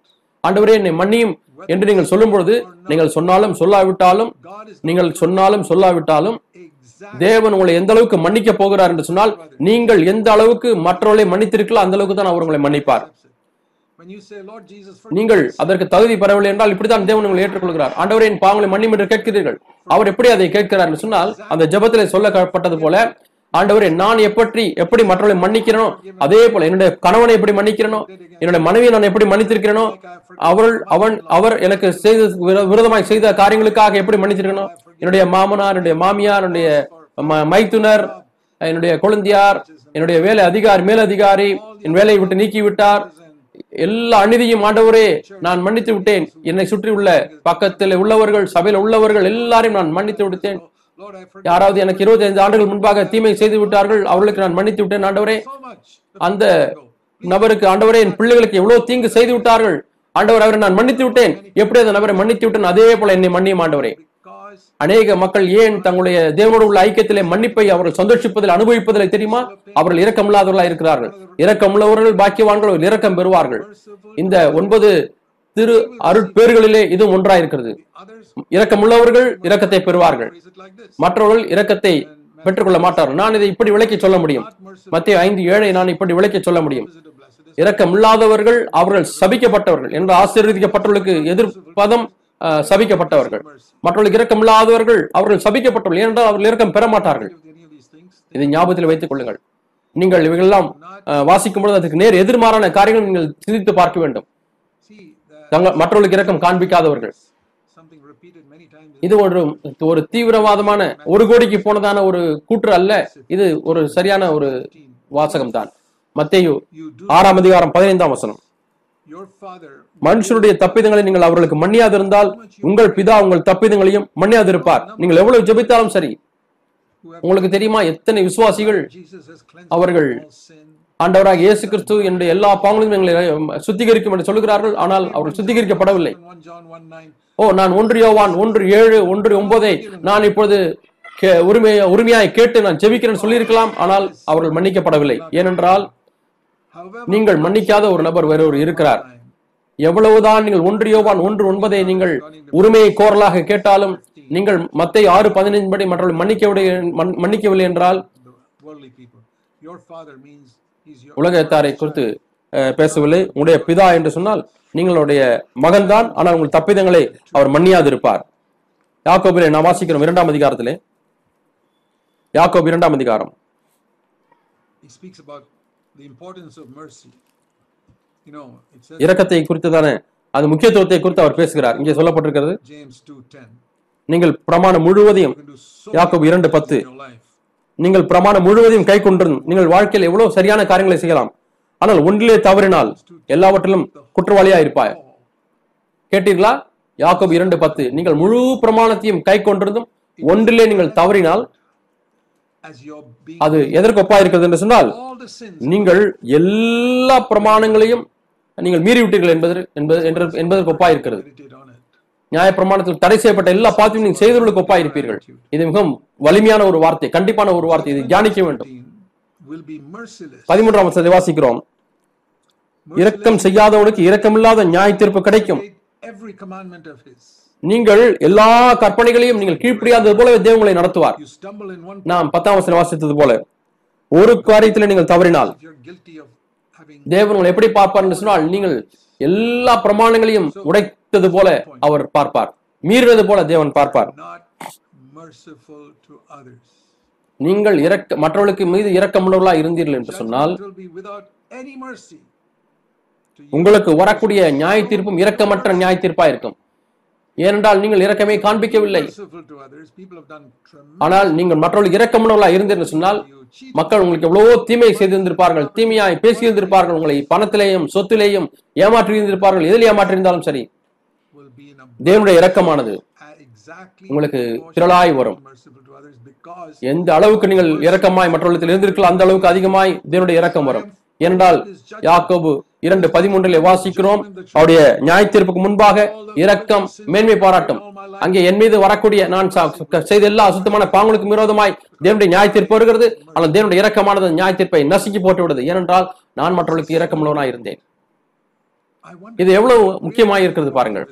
[SPEAKER 1] ஆண்டவரே என்னை மன்னியும் என்று நீங்கள் சொல்லும் பொழுது நீங்கள் சொன்னாலும் சொல்லாவிட்டாலும் நீங்கள் சொன்னாலும் சொல்லாவிட்டாலும் தேவன் உங்களை எந்த அளவுக்கு மன்னிக்க போகிறார் என்று சொன்னால் நீங்கள் எந்த அளவுக்கு மற்றவர்களை மன்னித்திருக்கலாம் அந்த அளவுக்கு தான் அவர் உங்களை மன்னிப்பார் நீங்கள் அதற்கு தகுதி பெறவில்லை என்றால் இப்படித்தான் தேவன் உங்களை ஏற்றுக்கொள்கிறார் என் பாவங்களை மன்னிம் என்று கேட்கிறீர்கள் அவர் எப்படி அதை கேட்கிறார் சொன்னால் அந்த ஜபத்திலே சொல்லப்பட்டது போல ஆண்டவரே நான் எப்படி எப்படி மற்றவர்களை மன்னிக்கிறனோ அதே போல என்னுடைய கணவனை எப்படி மன்னிக்கிறனோ என்னுடைய மனைவியை நான் எப்படி மன்னித்திருக்கிறேனோ அவள் அவன் அவர் எனக்கு செய்த விரோதமாக செய்த காரியங்களுக்காக எப்படி மன்னித்திருக்கணும் என்னுடைய மாமனார் என்னுடைய மாமியார் என்னுடைய மைத்துனர் என்னுடைய கொழுந்தியார் என்னுடைய வேலை அதிகாரி மேலதிகாரி என் வேலையை விட்டு நீக்கிவிட்டார் எல்லா அநீதியும் ஆண்டவரே நான் மன்னித்து விட்டேன் என்னை சுற்றி உள்ள பக்கத்தில் உள்ளவர்கள் சபையில் உள்ளவர்கள் எல்லாரையும் நான் மன்னித்து விடுத்தேன் யாராவது எனக்கு இருபத்தி ஐந்து ஆண்டுகள் முன்பாக தீமை செய்து விட்டார்கள் அவர்களுக்கு நான் மன்னித்து விட்டேன் ஆண்டவரே அந்த நபருக்கு ஆண்டவரே என் பிள்ளைகளுக்கு எவ்வளவு தீங்கு செய்து விட்டார்கள் ஆண்டவர் அவரை நான் மன்னித்து விட்டேன் எப்படி அந்த நபரை மன்னித்து விட்டேன் அதே போல என்னை மன்னியும் ஆண்டவரே அநேக மக்கள் ஏன் தங்களுடைய தேவனோடு உள்ள ஐக்கியத்திலே மன்னிப்பை அவர்கள் சந்தோஷிப்பதில் அனுபவிப்பதில் தெரியுமா அவர்கள் இரக்கமில்லாதவர்களாக இருக்கிறார்கள் இரக்கமுள்ளவர்கள் பாக்கியவான்கள் இரக்கம் பெறுவார்கள் இந்த ஒன்பது திரு அருட்பேர்களிலே இதுவும் ஒன்றாயிருக்கிறது இரக்கமுள்ளவர்கள் இரக்கத்தை பெறுவார்கள் மற்றவர்கள் இரக்கத்தை பெற்றுக்கொள்ள மாட்டார்கள் நான் இதை இப்படி விளக்கி சொல்ல முடியும் மத்திய ஐந்து ஏழை நான் இப்படி விளக்கி சொல்ல முடியும் இரக்கமில்லாதவர்கள் அவர்கள் சபிக்கப்பட்டவர்கள் என்று ஆசீர்வதிக்கப்பட்டவர்களுக்கு எதிர்ப்பதம் சபிக்கப்பட்டவர்கள் மற்றவர்கள் இல்லாதவர்கள் அவர்கள் சபிக்கப்பட்டவர்கள் ஏனென்றால் அவர்கள் இரக்கம் பெற மாட்டார்கள் இதை ஞாபகத்தில் வைத்துக் கொள்ளுங்கள் நீங்கள் இவைகளெல்லாம் வாசிக்கும் பொழுது அதுக்கு நேர் எதிர்மாறான காரியங்கள் நீங்கள் சிந்தித்து பார்க்க வேண்டும் தங்கள் மற்றவர்களுக்கு இரக்கம் காண்பிக்காதவர்கள் இது ஒரு ஒரு தீவிரவாதமான ஒரு கோடிக்கு போனதான ஒரு கூற்று அல்ல இது ஒரு சரியான ஒரு வாசகம் தான் மத்தேயு ஆறாம் அதிகாரம் பதினைந்தாம் வசனம் Your father மனுஷருடைய தப்பிதங்களை நீங்கள் அவர்களுக்கு மன்னியாதிருந்தால் உங்கள் பிதா உங்கள் தப்பிதங்களையும் மன்னியாதிருப்பார் நீங்கள் எவ்வளவு ஜெபித்தாலும் சரி உங்களுக்கு தெரியுமா எத்தனை விசுவாசிகள் அவர்கள் ஆண்டவராக இயேசு கிறிஸ்து என்னுடைய எல்லா பாங்களும் எங்களை சுத்திகரிக்கும் என்று சொல்கிறார்கள் ஆனால் அவர்கள் சுத்திகரிக்கப்படவில்லை ஓ நான் ஒன்று யோவான் ஒன்று ஏழு ஒன்று ஒன்பதை நான் இப்பொழுது உரிமை உரிமையாய் கேட்டு நான் ஜெபிக்கிறேன் சொல்லியிருக்கலாம் ஆனால் அவர்கள் மன்னிக்கப்படவில்லை ஏனென்றால் நீங்கள் மன்னிக்காத ஒரு நபர் வேறொரு இருக்கிறார் எவ்வளவுதான் நீங்கள் ஒன்றியோவான் ஒன்று ஒன்பதை நீங்கள் உரிமையை கோரலாக கேட்டாலும் நீங்கள் மத்திய ஆறு பதினைந்து படி மற்றவர்கள் மன்னிக்க மன்னிக்கவில்லை என்றால் உலகத்தாரை குறித்து பேசவில்லை உங்களுடைய பிதா என்று சொன்னால் நீங்களுடைய மகன் தான் ஆனால் உங்கள் தப்பிதங்களை அவர் மன்னியாது இருப்பார் யாக்கோபிலே நான் வாசிக்கிறோம் இரண்டாம் அதிகாரத்திலே யாக்கோப் இரண்டாம் அதிகாரம் இரக்கத்தை தானே அது முக்கியத்துவத்தை குறித்து அவர் பேசுகிறார் இங்கே சொல்லப்பட்டிருக்கிறது நீங்கள் பிரமாணம் முழுவதையும் யாக்கோப் இரண்டு பத்து நீங்கள் பிரமாணம் முழுவதையும் கை கொண்டிருந்த நீங்கள் வாழ்க்கையில் எவ்வளவு சரியான காரியங்களை செய்யலாம் ஆனால் ஒன்றிலே தவறினால் எல்லாவற்றிலும் குற்றவாளியா இருப்பாய் கேட்டீர்களா யாக்கோபு இரண்டு பத்து நீங்கள் முழு பிரமாணத்தையும் கை கொண்டிருந்தும் ஒன்றிலே நீங்கள் தவறினால் அது எதற்கு ஒப்பா இருக்கிறது என்று சொன்னால் நீங்கள் எல்லா பிரமாணங்களையும் நீங்கள் மீறிவிட்டீர்கள் என்பது என்பது என்று என்பதற்கு ஒப்பா இருக்கிறது நியாயப்பிரமாணத்தில் தடை செய்யப்பட்ட எல்லா பாத்தியும் நீங்கள் செய்தவர்களுக்கு ஒப்பா இருப்பீர்கள் இது மிகவும் வலிமையான ஒரு வார்த்தை கண்டிப்பான ஒரு வார்த்தை இதை தியானிக்க வேண்டும் பதிமூன்றாம் வருஷத்தை வாசிக்கிறோம் இரக்கம் செய்யாதவனுக்கு இரக்கமில்லாத நியாய தீர்ப்பு கிடைக்கும் நீங்கள் எல்லா கற்பனைகளையும் நீங்கள் கீழ்ப்படியாதது போல தேவங்களை நடத்துவார் நாம் பத்தாம் வசனம் வாசித்தது போல ஒரு காரியத்தில் நீங்கள் தவறினால் தேவன் உங்களை எப்படி பார்ப்பார்னு சொன்னால் நீங்கள் எல்லா பிரமாணங்களையும் உடைத்தது போல அவர் பார்ப்பார் மீறினது போல தேவன் பார்ப்பார் நீங்கள் இறக்க மற்றவர்களுக்கு மீது இரக்கமுள்ளவர்களா இருந்தீர்கள் என்று சொன்னால் உங்களுக்கு வரக்கூடிய நியாய தீர்ப்பும் இரக்கமற்ற நியாய தீர்ப்பா இருக்கும் ஏனென்றால் நீங்கள் இரக்கமே காண்பிக்கவில்லை ஆனால் நீங்கள் மற்றவர்கள் இரக்கமுள்ளவர்களாக இருந்தீர்கள் சொன்னால் மக்கள் உங்களுக்கு எவ்வளவோ தீமை செய்திருந்திருப்பார்கள் தீமையாய் பேசியிருந்திருப்பார்கள் உங்களை பணத்திலேயும் சொத்திலேயும் ஏமாற்றியிருந்திருப்பார்கள் எதில் ஏமாற்றியிருந்தாலும் சரி தேவனுடைய இரக்கமானது உங்களுக்கு திரளாய் வரும் எந்த அளவுக்கு நீங்கள் இரக்கமாய் மற்றவர்களிடத்தில் இருந்திருக்கலாம் அந்த அளவுக்கு அதிகமாய் தேவனுடைய இரக்கம் வரும் ஏனென்றால் யாக்கோபு இரண்டு பதிமூன்றில் வாசிக்கிறோம் அவருடைய நியாய தீர்ப்புக்கு முன்பாக இரக்கம் மேன்மை பாராட்டும் அங்கே என் மீது வரக்கூடிய நான் செய்த எல்லா அசுத்தமான பாவங்களுக்கு விரோதமாய் தேவனுடைய நியாய தீர்ப்பு வருகிறது ஆனால் தேவனுடைய இரக்கமானது நியாய தீர்ப்பை நசுக்கி போட்டு விடுது ஏனென்றால் நான் மற்றவர்களுக்கு இரக்கமுள்ளவனாய் இருந்தேன் இது எவ்வளவு முக்கியமாக இருக்கிறது பாருங்கள்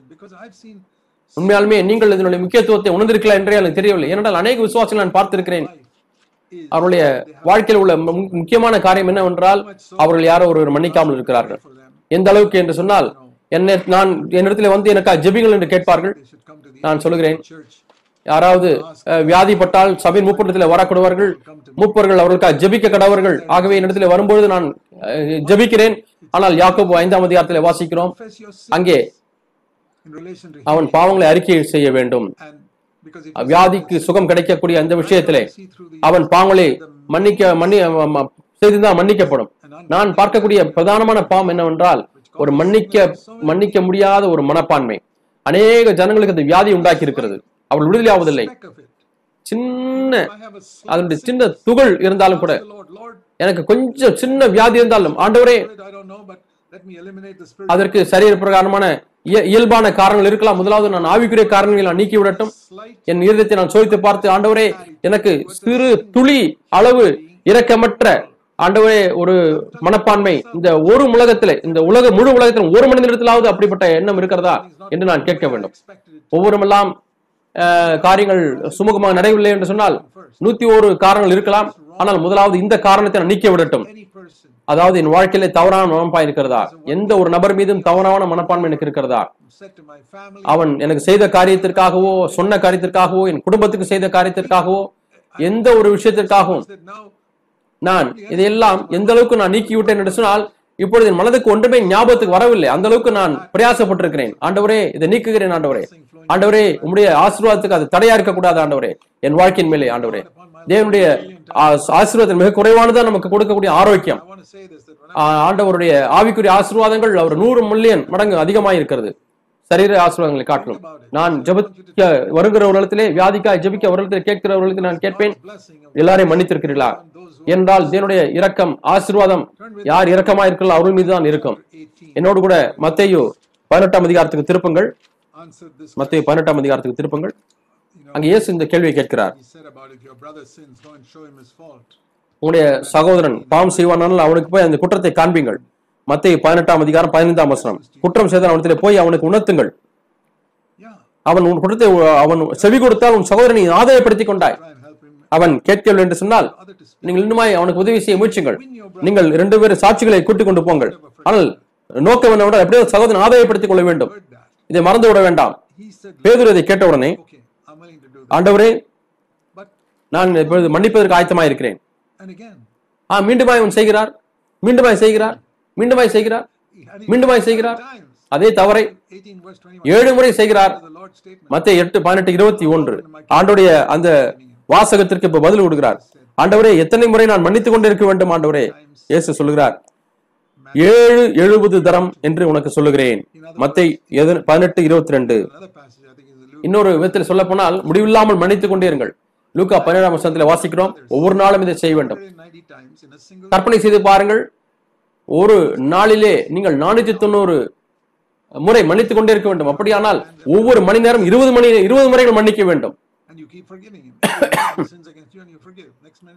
[SPEAKER 1] உண்மையாலுமே நீங்கள் இதனுடைய முக்கியத்துவத்தை உணர்ந்திருக்கலாம் என்றே எனக்கு தெரியவில்லை ஏனென்றால் அநேக விசுவாசங்கள் நான் பார்த்திருக்கிறேன் அவருடைய வாழ்க்கையில் உள்ள முக்கியமான காரியம் என்னவென்றால் அவர்கள் யாரோ ஒருவர் மன்னிக்காமல் இருக்கிறார்கள் எந்த அளவுக்கு என்று சொன்னால் என்ன நான் என்னிடத்தில் வந்து எனக்கு ஜெபிகள் என்று கேட்பார்கள் நான் சொல்லுகிறேன் யாராவது வியாதிப்பட்டால் சபை மூப்பரிடத்தில் வரக்கூடுவார்கள் மூப்பர்கள் அவர்களுக்காக ஜெபிக்க கடவர்கள் ஆகவே என்னிடத்தில் வரும்பொழுது நான் ஜெபிக்கிறேன் ஆனால் யாக்கோபு ஐந்தாம் அதிகாரத்தில் வாசிக்கிறோம் அங்கே அவன் பாவங்களை அறிக்கை செய்ய வேண்டும் வியாதிக்கு சுகம் கிடைக்கக்கூடிய அந்த விஷயத்திலே அவன் பாவங்களை மன்னிக்க மன்னி செய்திருந்தால் மன்னிக்கப்படும் நான் பார்க்கக்கூடிய பிரதானமான பாவம் என்னவென்றால் ஒரு மன்னிக்க மன்னிக்க முடியாத ஒரு மனப்பான்மை அநேக ஜனங்களுக்கு அந்த வியாதி உண்டாக்கி இருக்கிறது அவள் விடுதலை ஆவதில்லை சின்ன அதனுடைய சின்ன துகள் இருந்தாலும் கூட எனக்கு கொஞ்சம் சின்ன வியாதி இருந்தாலும் ஆண்டவரே அதற்கு சரீர பிரகாரமான இயல்பான காரணங்கள் இருக்கலாம் முதலாவது நான் ஆவிக்குரிய காரணங்களை நான் நீக்கி விடட்டும் என் இருதயத்தை நான் சோதித்து பார்த்து ஆண்டவரே எனக்கு சிறு துளி அளவு இரக்கமற்ற ஆண்டவரே ஒரு மனப்பான்மை இந்த ஒரு உலகத்துல இந்த உலக முழு உலகத்தில் ஒரு மனிதனிடத்திலாவது அப்படிப்பட்ட எண்ணம் இருக்கிறதா என்று நான் கேட்க வேண்டும் ஒவ்வொருமெல்லாம் காரியங்கள் சுமூகமாக நடைபெறவில்லை என்று சொன்னால் நூத்தி ஒரு காரணங்கள் இருக்கலாம் ஆனால் முதலாவது இந்த காரணத்தை நான் நீக்கி விடட்டும் அதாவது என் வாழ்க்கையில தவறான மனப்பான் இருக்கிறதா எந்த ஒரு நபர் மீதும் தவறான மனப்பான்மை எனக்கு இருக்கிறதா அவன் எனக்கு செய்த காரியத்திற்காகவோ சொன்ன காரியத்திற்காகவோ என் குடும்பத்துக்கு செய்த காரியத்திற்காகவோ எந்த ஒரு விஷயத்திற்காகவும் நான் இதையெல்லாம் எந்த அளவுக்கு நான் நீக்கி விட்டேன் என்று சொன்னால் இப்பொழுது என் மனதுக்கு ஒன்றுமே ஞாபகத்துக்கு வரவில்லை அந்த அளவுக்கு நான் பிரயாசப்பட்டிருக்கிறேன் ஆண்டவரே இதை நீக்குகிறேன் ஆண்டவரே ஆண்டவரே உங்களுடைய ஆசீர்வாதத்துக்கு அது தடையா இருக்கக்கூடாது ஆண்டவரே என் வாழ்க்கையின் மேலே ஆண்டவரே தேவனுடைய ஆசீர்வாதம் மிக குறைவானதான் நமக்கு கொடுக்கக்கூடிய ஆரோக்கியம் ஆண்டவருடைய ஆவிக்குரிய ஆசீர்வாதங்கள் அவர் நூறு மில்லியன் மடங்கு அதிகமாக இருக்கிறது சரீர ஆசீர்வாதங்களை காட்டணும் நான் ஜபிக்க வருகிற ஒரு இடத்திலே வியாதிக்காய் ஜபிக்க இடத்திலே கேட்கிற ஒரு உலகத்தில் நான் கேட்பேன் எல்லாரையும் மன்னித்திருக்கிறீர்களா என்றால் தேவனுடைய இரக்கம் ஆசீர்வாதம் யார் இரக்கமா இருக்கிறோ அவர்கள் மீதுதான் இருக்கும் என்னோடு கூட மத்தையோ பதினெட்டாம் அதிகாரத்துக்கு திருப்பங்கள் மத்தையோ பதினெட்டாம் அதிகாரத்துக்கு திருப்பங்கள் அங்கே இயேசு இந்த கேள்வியை கேட்கிறார் உங்களுடைய சகோதரன் பாவம் செய்வானால் அவனுக்கு போய் அந்த குற்றத்தை காண்பீங்கள் மத்திய பதினெட்டாம் அதிகாரம் பதினைந்தாம் வசனம் குற்றம் செய்தால் அவனத்தில் போய் அவனுக்கு உணர்த்துங்கள் அவன் உன் குற்றத்தை அவன் செவி கொடுத்தால் உன் சகோதரனை ஆதாயப்படுத்திக் கொண்டாய் அவன் கேட்கவில்லை என்று சொன்னால் நீங்கள் இன்னுமாய் அவனுக்கு உதவி செய்ய முயற்சிங்கள் நீங்கள் இரண்டு பேரும் சாட்சிகளை கூட்டிக் கொண்டு போங்கள் ஆனால் நோக்கம் விட எப்படியோ சகோதரன் ஆதாயப்படுத்திக் கொள்ள வேண்டும் இதை மறந்து விட வேண்டாம் பேதூர் இதை கேட்டவுடனே ஆண்டவரே நான் இப்பொழுது மன்னிப்பதற்கு ஆயத்தமாக இருக்கிறேன் ஆ மீண்டுமாய் அவன் செய்கிறார் அவன் செய்கிறார் அவன் செய்கிறார் அவன் செய்கிறார் அதே தவறை ஏழு முறை செய்கிறார் மத்திய எட்டு பதினெட்டு இருபத்தி ஒன்று ஆண்டோடைய அந்த வாசகத்திற்கு இப்ப பதில் கொடுக்கிறார் ஆண்டவரே எத்தனை முறை நான் மன்னித்துக் கொண்டிருக்க வேண்டும் ஆண்டவரே இயேசு சொல்லுகிறார் ஏழு எழுபது தரம் என்று உனக்கு சொல்லுகிறேன் மத்தை பதினெட்டு இருபத்தி ரெண்டு இன்னொரு விதத்தில் சொல்ல போனால் முடிவில்லாமல் மன்னித்துக் கொண்டே இருங்கள் லூக்கா பதினேழாம் வருஷத்துல வாசிக்கிறோம் ஒவ்வொரு நாளும் இதை செய்ய வேண்டும் கற்பனை செய்து பாருங்கள் ஒரு நாளிலே நீங்கள் நானூத்தி தொண்ணூறு முறை மன்னித்துக் கொண்டே இருக்க வேண்டும் அப்படியானால் ஒவ்வொரு மணி நேரம் இருபது மணி இருபது முறைகள் மன்னிக்க வேண்டும்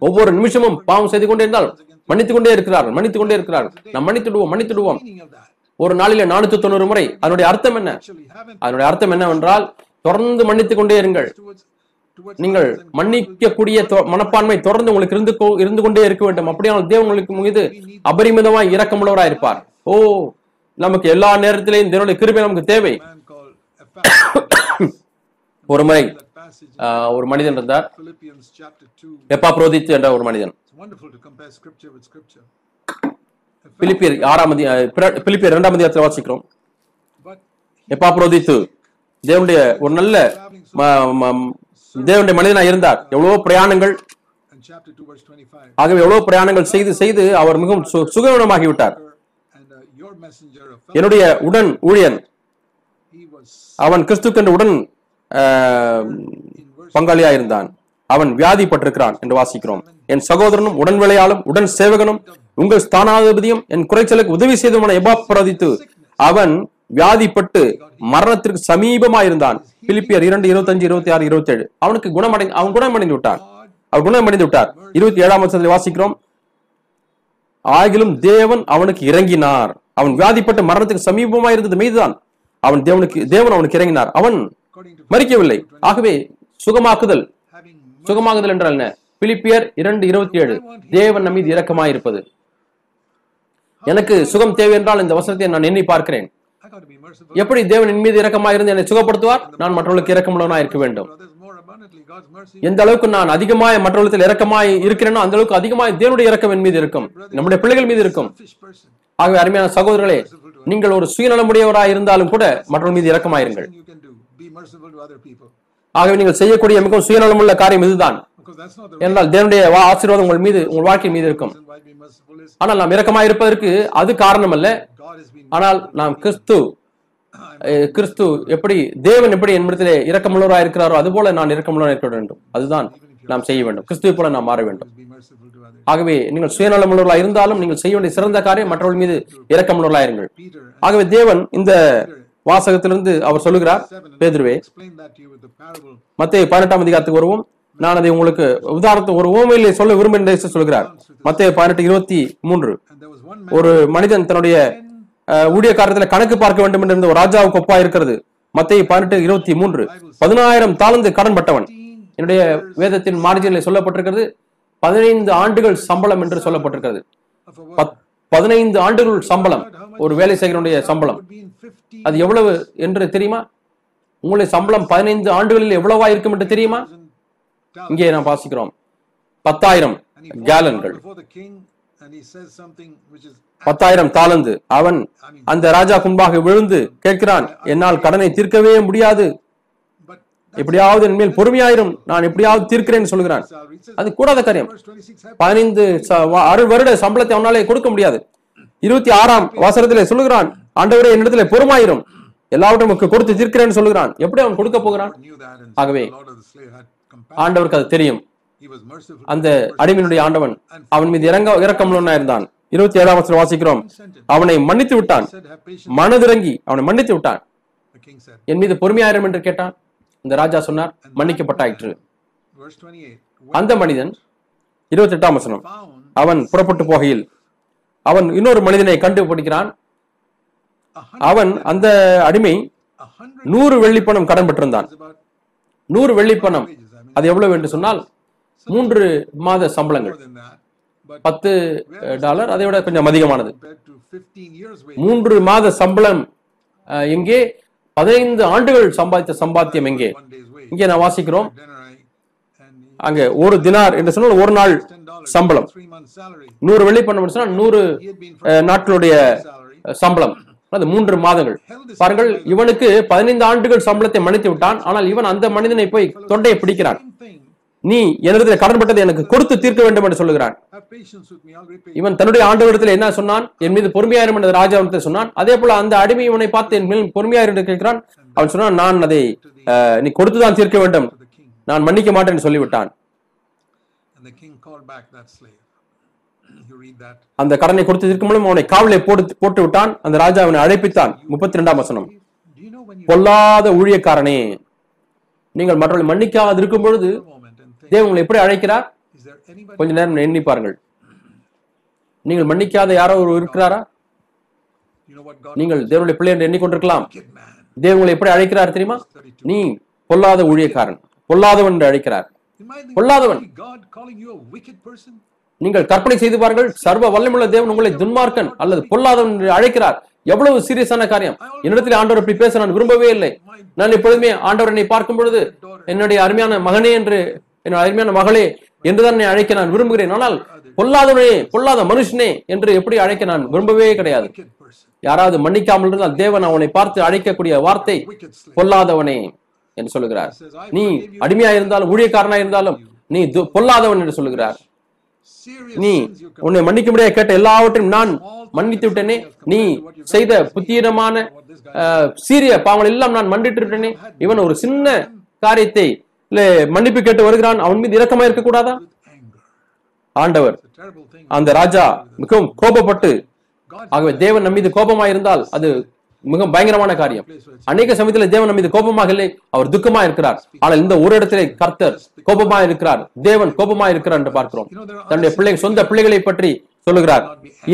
[SPEAKER 1] ஒவ்வொரு நிமிஷமும் பாவம் செய்து கொண்டே இருந்தால் மன்னித்துக் கொண்டே இருக்கிறார்கள் மன்னித்துக் கொண்டே இருக்கிறார்கள் நாம் மன்னித்துடுவோம் மன்னித்துடுவோம் ஒரு நாளில நானூத்தி தொண்ணூறு முறை அதனுடைய அர்த்தம் என்ன அதனுடைய அர்த்தம் என்னவென்றால் தொடர்ந்து மன்னித்துக் கொண்டே இருங்கள் நீங்கள் மன்னிக்கக்கூடிய மனப்பான்மை தொடர்ந்து உங்களுக்கு இருந்து இருந்து கொண்டே இருக்க வேண்டும் அப்படியான தேவன் உங்களுக்கு மீது அபரிமிதமாய் இரக்கமுள்ளவராய் இருப்பார் ஓ நமக்கு எல்லா நேரத்திலையும் தேவனுடைய கிருபை நமக்கு தேவை ஒரு முறை ஒரு மனிதன் இருந்தார் எப்பா புரோதித் என்ற ஒரு மனிதன் பிலிப்பியர் ஆறாம் பிலிப்பியர் இரண்டாம் அதிகாரத்தில் வாசிக்கிறோம் எப்பா புரோதித்து தேவனுடைய ஒரு நல்ல தேவனுடைய மனிதனாக இருந்தார் எவ்வளவோ பிரயாணங்கள் ஆகவே எவ்வளவு பிரயாணங்கள் செய்து செய்து அவர் மிகவும் சுகவனமாகிவிட்டார் என்னுடைய உடன் ஊழியன் அவன் கிறிஸ்துக்கென்று உடன் பங்காளியா இருந்தான் அவன் வியாதிப்பட்டிருக்கிறான் என்று வாசிக்கிறோம் என் சகோதரனும் உடன் விளையாலும் உடன் சேவகனும் உங்கள் ஸ்தானாதிபதியும் என் குறைச்சலுக்கு உதவி செய்தவனை எபாப்பிரதித்து அவன் வியாதிப்பட்டு மரணத்திற்கு சமீபமா இருந்தான் பிலிப்பியர் இரண்டு இருபத்தஞ்சு இருபத்தி ஆறு இருபத்தி ஏழு அவனுக்கு குணமடை அவன் குணமடைந்து விட்டான் அவர் குணமடைந்து விட்டார் இருபத்தி ஏழாம் வருஷத்தில் வாசிக்கிறோம் ஆகிலும் தேவன் அவனுக்கு இறங்கினார் அவன் வியாதிப்பட்டு மரணத்துக்கு சமீபமா இருந்தது மீதுதான் அவன் தேவனுக்கு தேவன் அவனுக்கு இறங்கினார் அவன் மறிக்கவில்லை ஆகவே சுகமாக்குதல் சுகமாகுதல் என்றால் என்ன பிலிப்பியர் இரண்டு இருபத்தி ஏழு தேவன் நம்மீது இறக்கமாயிருப்பது எனக்கு சுகம் தேவை என்றால் இந்த வசனத்தை நான் எண்ணி பார்க்கிறேன் எப்படி தேவன் என் மீது இரக்கமாக இருந்து என்னை சுகப்படுத்துவார் நான் மற்றவர்களுக்கு இரக்கமுள்ளவனா இருக்க வேண்டும் எந்த அளவுக்கு நான் அதிகமாய் மற்றவர்களுக்கு இரக்கமாய் இருக்கிறேனோ அந்த அளவுக்கு அதிகமாய் தேவனுடைய இரக்கம் என் மீது இருக்கும் நம்முடைய பிள்ளைகள் மீது இருக்கும் ஆகவே அருமையான சகோதரர்களே நீங்கள் ஒரு சுயநலமுடையவராய் இருந்தாலும் கூட மற்றவர்கள் மீது இரக்கமாயிருங்கள் ஆகவே நீங்கள் செய்யக்கூடிய மிகவும் சுயநலம் உள்ள காரியம் இதுதான் என்றால் தேவனுடைய ஆசீர்வாதம் உங்கள் மீது உங்கள் வாழ்க்கை மீது இருக்கும் ஆனால் நாம் இரக்கமாக இருப்பதற்கு அது காரணம் அல்ல ஆனால் நாம் கிறிஸ்து கிறிஸ்து எப்படி தேவன் எப்படி என்னிடத்திலே இரக்கமுள்ளவராக இருக்கிறாரோ அது போல நான் இரக்கமுள்ளவராக இருக்க வேண்டும் அதுதான் நாம் செய்ய வேண்டும் கிறிஸ்துவை போல நாம் மாற வேண்டும் ஆகவே நீங்கள் சுயநலமுள்ளவர்களா இருந்தாலும் நீங்கள் செய்ய வேண்டிய சிறந்த காரியம் மற்றவர்கள் மீது இரக்கமுள்ளவர்களாக இருங்கள் ஆகவே தேவன் இந்த வாசகத்திலிருந்து அவர் சொல்லுகிறார் பேதுருவே மத்திய பதினெட்டாம் அதிகாரத்துக்கு வருவோம் நான் அதை உங்களுக்கு உதாரணத்தை ஒரு ஓமையில சொல்ல விரும்புகிறேன் சொல்லுகிறார் மத்திய பதினெட்டு இருபத்தி மூன்று ஒரு மனிதன் தன்னுடைய ஊழியக்காரத்தில் கணக்கு பார்க்க வேண்டும் என்று ஒரு ராஜாவுக்கு ஒப்பா இருக்கிறது மத்திய பதினெட்டு இருபத்தி மூன்று பதினாயிரம் தாழ்ந்து கடன் பட்டவன் என்னுடைய வேதத்தின் மார்ஜினில் சொல்லப்பட்டிருக்கிறது பதினைந்து ஆண்டுகள் சம்பளம் என்று சொல்லப்பட்டிருக்கிறது பதினைந்து ஆண்டுகள் சம்பளம் ஒரு வேலை செய்கிறனுடைய சம்பளம் அது எவ்வளவு என்று தெரியுமா உங்களுடைய சம்பளம் பதினைந்து ஆண்டுகளில் எவ்வளவா இருக்கும் என்று தெரியுமா இங்கே நாம் வாசிக்கிறோம் பத்தாயிரம் கேலன்கள் பத்தாயிரம் தாளந்து அவன் அந்த ராஜா கும்பாக விழுந்து கேட்கிறான் என்னால் கடனை தீர்க்கவே முடியாது எப்படியாவது என் மேல் பொறுமையாயிரும் நான் எப்படியாவது தீர்க்கிறேன்னு சொல்கிறான் அது கூடாத காரியம் பதினைந்து அறு வருட சம்பளத்தை அவனாலே கொடுக்க முடியாது இருபத்தி ஆறாம் வசனத்திலே சொல்லுகிறான் ஆண்டவரே என்னிடத்துல பொறுமாயிரும் எல்லாவற்றையும் கொடுத்து தீர்க்கிறேன்னு சொல்லுகிறான் எப்படி அவன் கொடுக்க போகிறான் ஆகவே ஆண்டவருக்கு அது தெரியும் அந்த அடிமையினுடைய ஆண்டவன் அவன் மீது இறங்க இறக்கமுள்ளவனா இருந்தான் இருபத்தி ஏழாம் வருஷம் வாசிக்கிறோம் அவனை மன்னித்து விட்டான் மனதிறங்கி அவனை மன்னித்து விட்டான் என் மீது பொறுமையாயிரம் என்று கேட்டான் இந்த ராஜா சொன்னார் மன்னிக்கப்பட்டாயிற்று அந்த மனிதன் இருபத்தி எட்டாம் வசனம் அவன் புறப்பட்டு போகையில் அவன் இன்னொரு மனிதனை கண்டுபிடிக்கிறான் அவன் அந்த அடிமை நூறு வெள்ளிப்பணம் கடன் பெற்றிருந்தான் நூறு வெள்ளிப்பணம் அது எவ்வளவு என்று சொன்னால் மூன்று மாத சம்பளங்கள் பத்து டாலர் அதை விட கொஞ்சம் அதிகமானது மூன்று மாத சம்பளம் எங்கே பதினைந்து ஆண்டுகள் சம்பாதித்த சம்பாத்தியம் எங்கே இங்கே நான் வாசிக்கிறோம் அங்க ஒரு தினார் என்று சொன்னால் ஒரு நாள் சம்பளம் நூறு வெள்ளி பண்ண சொன்னால் நூறு நாட்களுடைய சம்பளம் அது மூன்று மாதங்கள் பாருங்கள் இவனுக்கு பதினைந்து ஆண்டுகள் சம்பளத்தை மன்னித்து விட்டான் ஆனால் இவன் அந்த மனிதனை போய் தொண்டையை பிடிக்கிறான் நீ என்னிடத்தில் கடன்பட்டதை எனக்கு கொடுத்து தீர்க்க வேண்டும் என்று சொல்லுகிறான் இவன் தன்னுடைய ஆண்டவரிடத்தில் என்ன சொன்னான் என் மீது பொறுமையாயிரும் என்று ராஜாவிடத்தில் சொன்னான் அதே போல அந்த அடிமை இவனை பார்த்து என் மேல் பொறுமையாயிரும் என்று கேட்கிறான் அவன் சொன்னான் நான் அதை நீ கொடுத்துதான் தீர்க்க வேண்டும் நான் மன்னிக்க மாட்டேன் சொல்லிவிட்டான் அந்த கடனை கொடுத்து தீர்க்க மூலம் அவனை காவலை போட்டு போட்டு விட்டான் அந்த ராஜா அவனை அழைப்பித்தான் முப்பத்தி ரெண்டாம் வசனம் பொல்லாத ஊழியக்காரனே நீங்கள் மற்றவர்கள் மன்னிக்காது இருக்கும் பொழுது தேவன் உங்களை எப்படி அழைக்கிறார் கொஞ்ச நேரம் எண்ணி பாருங்கள் நீங்கள் மன்னிக்காத யாரோ ஒரு இருக்கிறாரா நீங்கள் தேவனுடைய பிள்ளை என்று எண்ணிக்கொண்டிருக்கலாம் தேவன் உங்களை எப்படி அழைக்கிறார் தெரியுமா நீ பொல்லாத ஊழியக்காரன் பொல்லாதவன் என்று அழைக்கிறார் பொல்லாதவன் நீங்கள் கற்பனை செய்து பாருங்கள் சர்வ வல்லமுள்ள தேவன் உங்களை துன்மார்க்கன் அல்லது பொல்லாதவன் என்று அழைக்கிறார் எவ்வளவு சீரியஸான காரியம் என்னிடத்தில் ஆண்டவர் இப்படி பேச நான் விரும்பவே இல்லை நான் எப்பொழுதுமே ஆண்டவர் என்னை பார்க்கும் பொழுது என்னுடைய அருமையான மகனே என்று என் அருமையான மகளே என்றுதான் என்னை அழைக்க நான் விரும்புகிறேன் ஆனால் பொல்லாதவனே பொல்லாத மனுஷனே என்று எப்படி அழைக்க நான் விரும்பவே கிடையாது யாராவது மன்னிக்காமல் இருந்தால் தேவன் அவனை பார்த்து அழைக்கக்கூடிய வார்த்தை பொல்லாதவனே என்று சொல்லுகிறார் நீ அடிமையா இருந்தாலும் ஊழியக்காரனா இருந்தாலும் நீ பொல்லாதவன் என்று சொல்லுகிறார் நீ உன்னை மன்னிக்க முடியாது கேட்ட எல்லாவற்றையும் நான் மன்னித்து விட்டேனே நீ செய்த புத்தீரமான சீரிய பாவங்கள் எல்லாம் நான் மன்னிட்டு விட்டேனே இவன் ஒரு சின்ன காரியத்தை இல்லை மன்னிப்பு கேட்டு வருகிறான் அவன் மீது இரக்கமா கூடாதா ஆண்டவர் அந்த ராஜா மிகவும் கோபப்பட்டு ஆகவே தேவன் நம்மீது கோபமா இருந்தால் அது மிக பயங்கரமான காரியம் அநேக சமயத்துல தேவன் நம்மீது கோபமாக இல்லை அவர் துக்கமா இருக்கிறார் ஆனால் இந்த ஒரு இடத்திலே கர்த்தர் கோபமா இருக்கிறார் தேவன் கோபமா இருக்கிறார் என்று பார்க்கிறோம் தன்னுடைய பிள்ளை சொந்த பிள்ளைகளை பற்றி சொல்லுகிறார்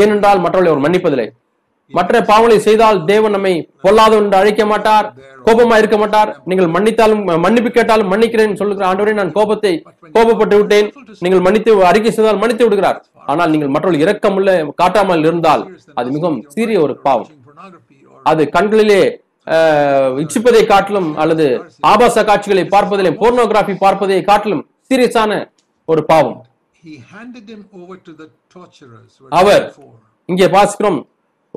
[SPEAKER 1] ஏனென்றால் மற்றவர்களை அவர் மன்னிப்பதில்லை மற்ற பாவனை செய்தால் தேவன் நம்மை பொல்லாதவன் அழைக்க மாட்டார் கோபமா இருக்க மாட்டார் நீங்கள் மன்னித்தாலும் மன்னிப்பு கேட்டாலும் மன்னிக்கிறேன் சொல்லுகிற ஆண்டவரே நான் கோபத்தை கோபப்பட்டு விட்டேன் நீங்கள் மன்னித்து அறிக்கை செய்தால் மன்னித்து விடுகிறார் ஆனால் நீங்கள் மற்றவர்கள் இரக்கமுள்ள காட்டாமல் இருந்தால் அது மிகவும் சீரிய ஒரு பாவம் அது கண்களிலே இச்சிப்பதை காட்டிலும் அல்லது ஆபாச காட்சிகளை பார்ப்பதிலே போர்னோகிராபி பார்ப்பதை காட்டிலும் சீரியஸான ஒரு பாவம் அவர் இங்கே பாசிக்கிறோம்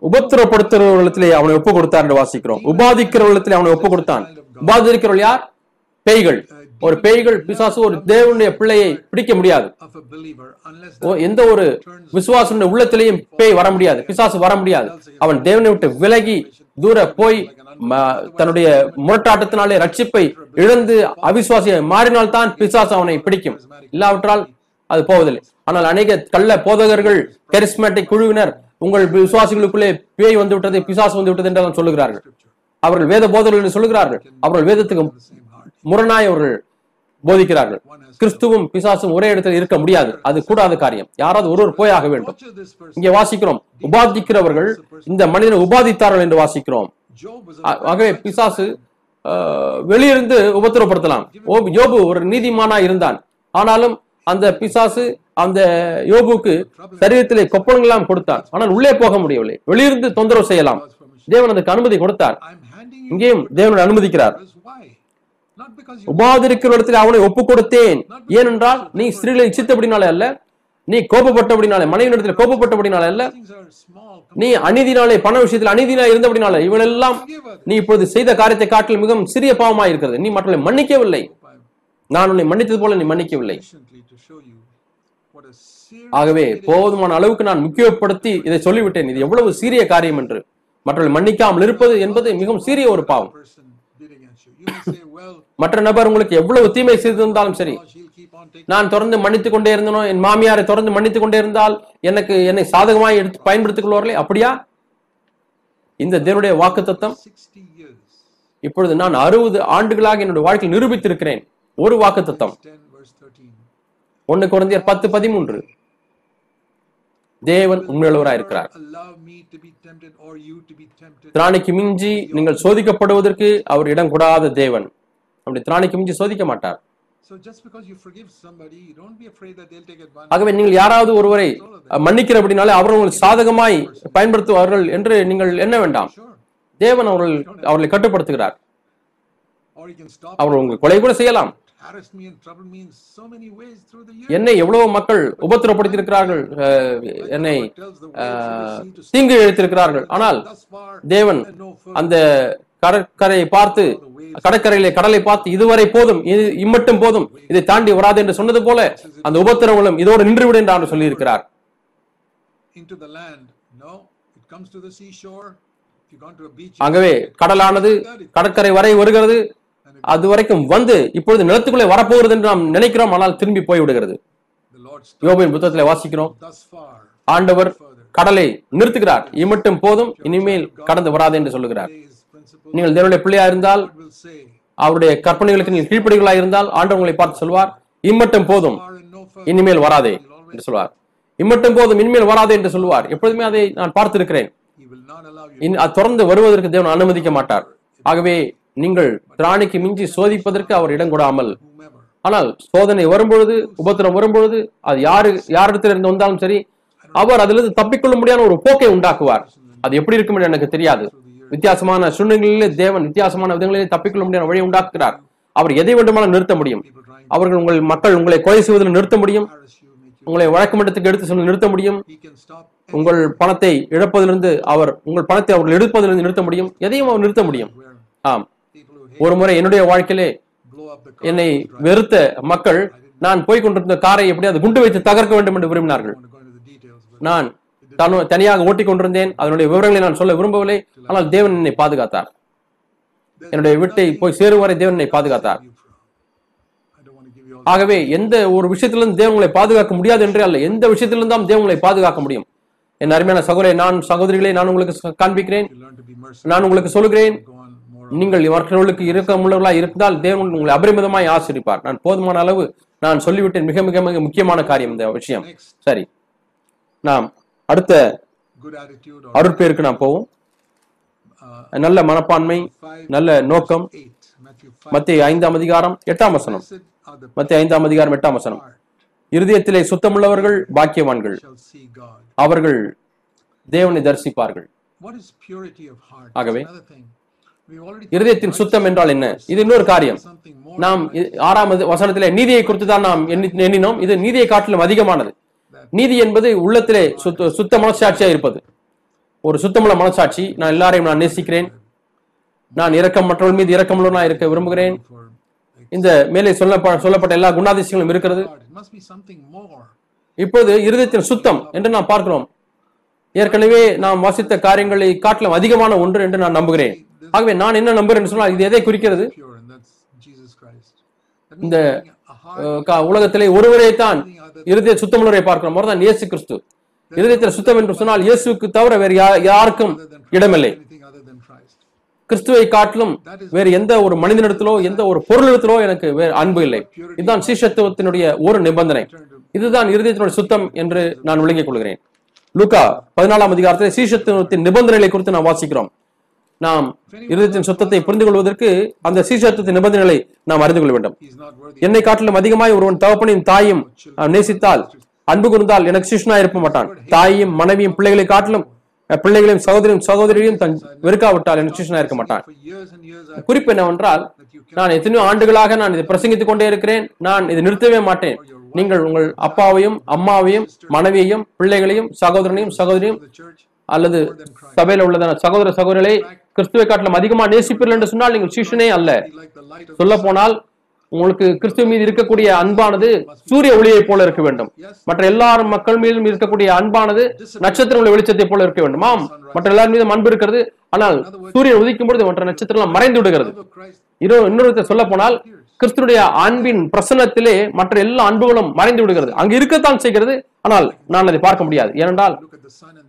[SPEAKER 1] உபத்திரப்படுத்துறவர்களத்திலே அவனை ஒப்பு கொடுத்தான் என்று வாசிக்கிறோம் உபாதிக்கிறவர்களத்திலே அவனை ஒப்பு கொடுத்தான் உபாதிக்கிறவள் யார் பேய்கள் ஒரு பேய்கள் பிசாசு ஒரு தேவனுடைய பிள்ளையை பிடிக்க முடியாது எந்த ஒரு விசுவாச உள்ளத்திலையும் பேய் வர முடியாது பிசாசு வர முடியாது அவன் தேவனை விட்டு விலகி தூர போய் தன்னுடைய முரட்டாட்டத்தினாலே ரட்சிப்பை இழந்து அவிசுவாசியை மாறினால்தான் பிசாசு அவனை பிடிக்கும் இல்லாவிட்டால் அது போவதில்லை ஆனால் அநேக கள்ள போதகர்கள் கரிஸ்மேட்டிக் குழுவினர் உங்கள் விசுவாசிகளுக்குள்ளே பேய் வந்து விட்டது பிசாசு வந்து விட்டது என்று சொல்லுகிறார்கள் அவர்கள் வேத போதர்கள் என்று சொல்லுகிறார்கள் அவர்கள் வேதத்துக்கு முரணாய் அவர்கள் போதிக்கிறார்கள் கிறிஸ்துவும் பிசாசும் ஒரே இடத்தில் இருக்க முடியாது அது கூடாத காரியம் யாராவது ஒருவர் போய் ஆக வேண்டும் இங்கே வாசிக்கிறோம் உபாதிக்கிறவர்கள் இந்த மனிதனை உபாதித்தார்கள் என்று வாசிக்கிறோம் ஆகவே பிசாசு வெளியிருந்து உபத்திரப்படுத்தலாம் ஓபு ஜோபு ஒரு நீதிமானா இருந்தான் ஆனாலும் அந்த பிசாசு அந்த யோபுக்கு சரீரத்திலே கொப்பளங்களாம் கொடுத்தார் ஆனால் உள்ளே போக முடியவில்லை வெளியிருந்து தொந்தரவு செய்யலாம் தேவன் அதுக்கு அனுமதி கொடுத்தார் இங்கேயும் தேவன் அனுமதிக்கிறார் உபாதிருக்கிற இடத்துல அவனை ஒப்பு கொடுத்தேன் ஏனென்றால் நீ ஸ்திரீகளை இச்சித்தபடினாலே அல்ல நீ கோபப்பட்டபடினாலே மனைவி இடத்துல கோபப்பட்டபடினால அல்ல நீ அநீதினாலே பண விஷயத்தில் அநீதினா இருந்தபடினால இவளெல்லாம் நீ இப்பொழுது செய்த காரியத்தை காட்டில் மிகவும் சிறிய பாவமாயிருக்கிறது நீ மற்றவர்களை மன்னிக்கவில்லை நான் உன்னை மன்னித்தது போல நீ மன்னிக்கவில்லை ஆகவே போதுமான அளவுக்கு நான் முக்கியப்படுத்தி இதை சொல்லிவிட்டேன் இது எவ்வளவு சீரிய காரியம் என்று மற்றவர்கள் மன்னிக்காமல் இருப்பது என்பது மிகவும் சீரிய ஒரு பாவம் மற்ற நபர் உங்களுக்கு எவ்வளவு தீமை செய்திருந்தாலும் சரி நான் தொடர்ந்து மன்னித்துக் கொண்டே இருந்தனோ என் மாமியாரை தொடர்ந்து மன்னித்துக் கொண்டே இருந்தால் எனக்கு என்னை சாதகமாக எடுத்து பயன்படுத்திக் கொள்வார்களே அப்படியா இந்த தேவனுடைய வாக்கு தத்துவம் இப்பொழுது நான் அறுபது ஆண்டுகளாக என்னுடைய வாழ்க்கையில் நிரூபித்திருக்கிறேன் ஒரு வாக்கு தத்தம் ஒன்னு குழந்தையர் பத்து பதிமூன்று தேவன் உண்மையுள்ளவராய் இருக்கிறார் திராணிக்கு மிஞ்சி நீங்கள் சோதிக்கப்படுவதற்கு அவர் இடம் கூடாத தேவன் அப்படி திராணிக்கு மிஞ்சி சோதிக்க மாட்டார் ஆகவே நீங்கள் யாராவது ஒருவரை மன்னிக்கிற அப்படின்னாலே அவர் உங்களுக்கு சாதகமாய் பயன்படுத்துவார்கள் என்று நீங்கள் என்ன வேண்டாம் தேவன் அவர்கள் அவர்களை கட்டுப்படுத்துகிறார் அவர் உங்களை கொலை கூட செய்யலாம் என்னை எவ்வளவு மக்கள் உபத்திரப்படுத்தியிருக்கிறார்கள் என்னை தீங்கு எழுத்திருக்கிறார்கள் ஆனால் தேவன் அந்த கடற்கரையை பார்த்து கடற்கரையிலே கடலை பார்த்து இதுவரை போதும் இது இம்மட்டும் போதும் இதை தாண்டி வராது என்று சொன்னது போல அந்த உபத்திரவங்களும் இதோடு நின்றுவிடும் என்று ஆண்டு சொல்லியிருக்கிறார் ஆகவே கடலானது கடற்கரை வரை வருகிறது அது வரைக்கும் வந்து இப்பொழுது நிலத்துக்குள்ளே வரப்போகிறது என்று நாம் நினைக்கிறோம் ஆனால் திரும்பி போய்விடுகிறது யோபின் புத்தகத்தில் வாசிக்கிறோம் ஆண்டவர் கடலை நிறுத்துகிறார் இமட்டும் போதும் இனிமேல் கடந்து வராது என்று சொல்லுகிறார் நீங்கள் தேவனுடைய பிள்ளையா இருந்தால் அவருடைய கற்பனைகளுக்கு நீங்கள் கீழ்ப்படிகளாக இருந்தால் ஆண்டவர் உங்களை பார்த்து சொல்வார் இம்மட்டும் போதும் இனிமேல் வராதே என்று சொல்வார் இம்மட்டும் போதும் இனிமேல் வராதே என்று சொல்வார் எப்பொழுதுமே அதை நான் பார்த்திருக்கிறேன் தொடர்ந்து வருவதற்கு தேவன் அனுமதிக்க மாட்டார் ஆகவே நீங்கள் திராணிக்கு மிஞ்சி சோதிப்பதற்கு அவர் இடம் கொடாமல் ஆனால் சோதனை வரும்பொழுது உபத்திரம் வரும்பொழுது அது யாரு யாரிடத்தில் இருந்து வந்தாலும் சரி அவர் அதிலிருந்து தப்பிக்கொள்ள முடியாத ஒரு போக்கை உண்டாக்குவார் அது எப்படி இருக்கும் என்று எனக்கு தெரியாது வித்தியாசமான சூழ்நிலைகளிலே தேவன் வித்தியாசமான விதங்களிலே தப்பிக்கொள்ள முடியாத வழியை உண்டாக்குகிறார் அவர் எதை வேண்டுமானாலும் நிறுத்த முடியும் அவர்கள் உங்கள் மக்கள் உங்களை கொலை செய்வதில் நிறுத்த முடியும் உங்களை வழக்கு எடுத்து சொல்ல நிறுத்த முடியும் உங்கள் பணத்தை இழப்பதிலிருந்து அவர் உங்கள் பணத்தை அவர்கள் எடுப்பதிலிருந்து நிறுத்த முடியும் எதையும் அவர் நிறுத்த முடியும் ஆம் ஒரு முறை என்னுடைய வாழ்க்கையிலே என்னை வெறுத்த மக்கள் நான் போய் கொண்டிருந்த காரை எப்படியாவது குண்டு வைத்து தகர்க்க வேண்டும் என்று விரும்பினார்கள் நான் தனு தனியாக ஓட்டிக் கொண்டிருந்தேன் அதனுடைய விவரங்களை நான் சொல்ல விரும்பவில்லை ஆனால் தேவன் என்னை பாதுகாத்தார் என்னுடைய வீட்டை போய் சேரும் வரை தேவன் என்னை பாதுகாத்தார் ஆகவே எந்த ஒரு விஷயத்திலிருந்து தேவங்களை பாதுகாக்க முடியாது என்றே அல்ல எந்த விஷயத்திலிருந்து தான் தேவங்களை பாதுகாக்க முடியும் என் அருமையான சகோதரி நான் சகோதரிகளை நான் உங்களுக்கு காண்பிக்கிறேன் நான் உங்களுக்கு சொல்கிறேன் நீங்கள் இவர்களுக்கு இறக்கமுள்ளவர்களாக இருந்தால் தேவன் உங்களை அபரிமிதமாய் ஆசிரிப்பார் நான் போதுமான அளவு நான் சொல்லிவிட்டேன் மிக மிக மிக முக்கியமான காரியம் இந்த விஷயம் சரி நாம் அடுத்த அருட்பேருக்கு நான் போவோம் uh, நல்ல மனப்பான்மை நல்ல நோக்கம் மத்திய ஐந்தாம் அதிகாரம் எட்டாம் வசனம் மத்திய ஐந்தாம் அதிகாரம் எட்டாம் வசனம் இருதயத்திலே சுத்தமுள்ளவர்கள் பாக்கியவான்கள் அவர்கள் தேவனை தரிசிப்பார்கள் ஆகவே இருதயத்தின் சுத்தம் என்றால் என்ன இது இன்னொரு காரியம் நாம் ஆறாம் வசனத்திலே நீதியை குறித்து தான் நாம் எண்ணினோம் இது நீதியை காட்டிலும் அதிகமானது நீதி என்பது உள்ளத்திலே சுத்த சுத்த மனசாட்சியா இருப்பது ஒரு சுத்தமுள்ள மனசாட்சி நான் எல்லாரையும் நான் நேசிக்கிறேன் நான் இறக்கம் மற்றவர்கள் மீது இரக்கமுள்ள நான் இருக்க விரும்புகிறேன் இந்த மேலே சொல்ல சொல்லப்பட்ட எல்லா குணாதிசயங்களும் இருக்கிறது இப்போது இருதயத்தின் சுத்தம் என்று நாம் பார்க்கிறோம் ஏற்கனவே நாம் வாசித்த காரியங்களை காட்டிலும் அதிகமான ஒன்று என்று நான் நம்புகிறேன் ஆகவே நான் என்ன என்று சொன்னால் இது எதை குறிக்கிறது இந்த உலகத்திலே ஒருவரை தான் இருதய சுத்தமுள்ளரை பார்க்கிறோம் தான் இயேசு கிறிஸ்து இருதயத்தில் சுத்தம் என்று சொன்னால் இயேசுக்கு தவிர வேறு யாருக்கும் இடமில்லை கிறிஸ்துவை காட்டிலும் வேறு எந்த ஒரு மனிதனிடத்திலோ எந்த ஒரு பொருளிடத்திலோ எனக்கு வேறு அன்பு இல்லை இதுதான் சீஷத்துவத்தினுடைய ஒரு நிபந்தனை இதுதான் இருதயத்தினுடைய சுத்தம் என்று நான் விளங்கிக் கொள்கிறேன் லூகா பதினாலாம் அதிகாரத்தில் சீஷத்துவத்தின் நிபந்தனைகளை குறித்து நான் வாசிக்கிறோம் நாம் இருதயத்தின் சுத்தத்தை புரிந்து கொள்வதற்கு அந்த சீசத்துவத்தின் நிபந்தனைகளை நாம் அறிந்து கொள்ள வேண்டும் என்னை காட்டிலும் அதிகமாய் ஒருவன் தகப்பனையும் தாயும் நேசித்தால் அன்பு கூர்ந்தால் எனக்கு சிஷனா இருப்ப மாட்டான் தாயும் மனைவியும் பிள்ளைகளை காட்டிலும் பிள்ளைகளையும் சகோதரியும் சகோதரியும் தன் வெறுக்காவிட்டால் எனக்கு சிஷனா இருக்க மாட்டான் குறிப்பு என்னவென்றால் நான் எத்தனையோ ஆண்டுகளாக நான் இதை பிரசங்கித்துக் கொண்டே இருக்கிறேன் நான் இதை நிறுத்தவே மாட்டேன் நீங்கள் உங்கள் அப்பாவையும் அம்மாவையும் மனைவியையும் பிள்ளைகளையும் சகோதரனையும் சகோதரியும் அல்லது சபையில உள்ளதான சகோதர சகோதரிகளை கிறிஸ்துவை காட்டிலும் அதிகமா நேசிப்பீர்கள் என்று சொன்னால் நீங்கள் சீஷனே அல்ல சொல்ல போனால் உங்களுக்கு கிறிஸ்துவ மீது இருக்கக்கூடிய அன்பானது சூரிய ஒளியை போல இருக்க வேண்டும் மற்ற எல்லாரும் மக்கள் மீதும் இருக்கக்கூடிய அன்பானது நட்சத்திரங்களுடைய வெளிச்சத்தை போல இருக்க வேண்டும் ஆம் மற்ற எல்லாரும் மீதும் அன்பு இருக்கிறது ஆனால் சூரியன் உதிக்கும் பொழுது மற்ற நட்சத்திரம் மறைந்து விடுகிறது இன்னொரு சொல்ல போனால் கிறிஸ்துடைய அன்பின் பிரசனத்திலே மற்ற எல்லா அன்புகளும் மறைந்து விடுகிறது அங்கு இருக்கத்தான் செய்கிறது ஆனால் நான் அதை பார்க்க முடியாது ஏனென்றால்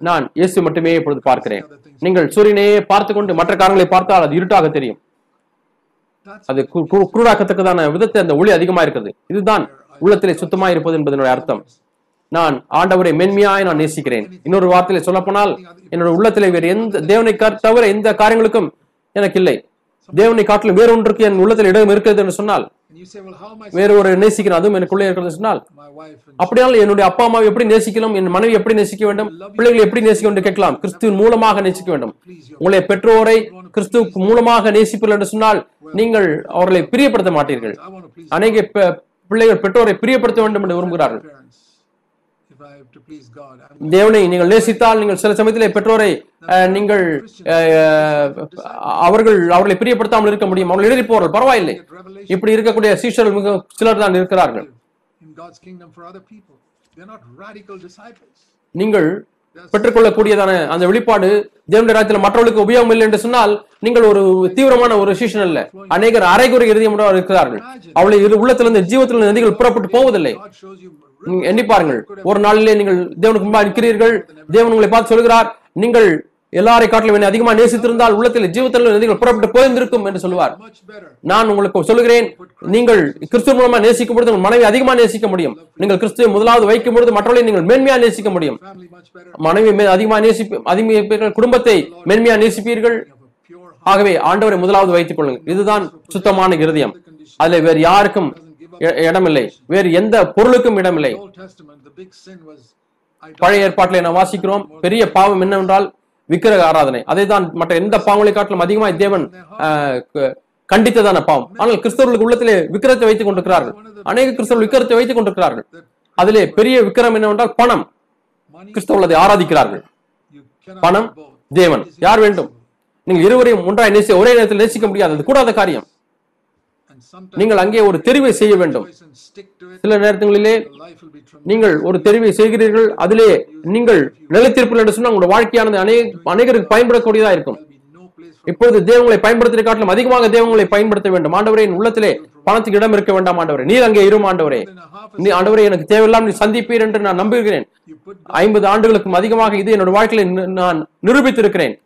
[SPEAKER 1] நான் இயேசு மட்டுமே இப்பொழுது பார்க்கிறேன் நீங்கள் சூரியனையே பார்த்து கொண்டு மற்ற காரங்களை பார்த்தால் அது இருட்டாக தெரியும் அது குருடாக்கத்தக்கதான விதத்தை அந்த ஒளி அதிகமா இருக்கிறது இதுதான் உள்ளத்திலே சுத்தமா இருப்பது என்பதனுடைய அர்த்தம் நான் ஆண்டவரை மென்மையாய் நான் நேசிக்கிறேன் இன்னொரு வார்த்தையில சொல்லப்போனால் என்னோட உள்ளத்திலே வேறு எந்த தேவனை தவிர எந்த காரியங்களுக்கும் எனக்கு இல்லை தேவனை காட்டிலும் வேறு ஒன்றுக்கு என் உள்ளத்தில் இடம் இருக்கிறது என்று சொன்னால் வேறு ஒரு நேசிக்கிறேன் அதுவும் எனக்குள்ளே இருக்கிறது சொன்னால் அப்படியால் என்னுடைய அப்பா அம்மாவை எப்படி நேசிக்கலாம் என் மனைவி எப்படி நேசிக்க வேண்டும் பிள்ளைகளை எப்படி நேசிக்க வேண்டும் கேட்கலாம் கிறிஸ்துவின் மூலமாக நேசிக்க வேண்டும் உங்களுடைய பெற்றோரை கிறிஸ்து மூலமாக நேசிப்பீர்கள் என்று சொன்னால் நீங்கள் அவர்களை பிரியப்படுத்த மாட்டீர்கள் அநேக பிள்ளைகள் பெற்றோரை பிரியப்படுத்த வேண்டும் என்று விரும்புகிறார்கள் தேவனை நீங்கள் நேசித்தால் நீங்கள் சில சமயத்தில் பெற்றோரை நீங்கள் அவர்கள் அவர்களை பிரியப்படுத்தாமல் இருக்க முடியும் அவர்கள் எழுதி போவார்கள் பரவாயில்லை இப்படி இருக்கக்கூடிய சீஷர்கள் மிக சிலர் தான் இருக்கிறார்கள் நீங்கள் பெற்றுக்கொள்ளக்கூடியதான அந்த வெளிப்பாடு தேவனுடைய ராஜ்யத்தில் மற்றவர்களுக்கு உபயோகம் இல்லை என்று சொன்னால் நீங்கள் ஒரு தீவிரமான ஒரு சீஷன் அல்ல அநேகர் அரைகுறை இறுதியம் இருக்கிறார்கள் அவளை உள்ளத்திலிருந்து ஜீவத்திலிருந்து நதிகள் புறப்பட்டு போவதில்லை எண்ணி பாருங்கள் ஒரு நாளிலே நீங்கள் தேவனுக்கு முன்பாக நிற்கிறீர்கள் தேவன் உங்களை பார்த்து சொல்கிறார் நீங்கள் எல்லாரை காட்டிலும் என்னை அதிகமா நேசித்திருந்தால் உள்ளத்தில் ஜீவத்தில் நதிகள் புறப்பட்டு போயிருந்திருக்கும் என்று சொல்லுவார் நான் உங்களுக்கு சொல்கிறேன் நீங்கள் கிறிஸ்துவ மூலமா நேசிக்கும் பொழுது உங்கள் மனைவி அதிகமா நேசிக்க முடியும் நீங்கள் கிறிஸ்துவை முதலாவது வைக்கும் பொழுது மற்றவர்களை நீங்கள் மேன்மையா நேசிக்க முடியும் மனைவி அதிகமா நேசிப்பு அதிகமாக குடும்பத்தை மேன்மையா நேசிப்பீர்கள் ஆகவே ஆண்டவரை முதலாவது வைத்துக் கொள்ளுங்கள் இதுதான் சுத்தமான இருதயம் அதுல வேறு யாருக்கும் இடமில்லை வேறு எந்த பொருளுக்கும் இடமில்லை பழைய ஏற்பாட்டில் நாம் வாசிக்கிறோம் பெரிய பாவம் என்னவென்றால் விக்கிரக ஆராதனை அதை தான் மற்ற எந்த பாவங்களை காட்டிலும் அதிகமாய் தேவன் கண்டித்ததான பாவம் ஆனால் கிறிஸ்தவர்களுக்கு உள்ளத்திலே விக்கிரத்தை வைத்துக் கொண்டிருக்கிறார்கள் அநேக கிறிஸ்தவர்கள் விக்கிரத்தை வைத்துக் கொண்டிருக்கிறார்கள் அதிலே பெரிய விக்கிரம் என்னவென்றால் பணம் கிறிஸ்தவர்களை ஆராதிக்கிறார்கள் பணம் தேவன் யார் வேண்டும் நீங்கள் இருவரையும் ஒன்றாய் நேசி ஒரே நேரத்தில் நேசிக்க முடியாது அது கூடாத காரியம் நீங்கள் அங்கே ஒரு தெரிவை செய்ய வேண்டும் சில நேரங்களிலே நீங்கள் ஒரு தெரிவை செய்கிறீர்கள் அதிலே நீங்கள் நிலைத்திருப்பீர்கள் என்று சொன்னால் உங்களுடைய வாழ்க்கையானது அநேக அநேகருக்கு பயன்படக்கூடியதா இருக்கும் இப்பொழுது தேவங்களை பயன்படுத்துவதை காட்டிலும் அதிகமாக தேவங்களை பயன்படுத்த வேண்டும் ஆண்டவரே என் உள்ளத்திலே பணத்துக்கு இடம் இருக்க வேண்டாம் ஆண்டவரே நீர் அங்கே இரும் ஆண்டவரே நீ ஆண்டவரே எனக்கு தேவையில்லாம் நீ சந்திப்பீர் என்று நான் நம்புகிறேன் ஐம்பது ஆண்டுகளுக்கும் அதிகமாக இது என்னோட வாழ்க்கையில நான் நிரூபித்திருக்கிறேன்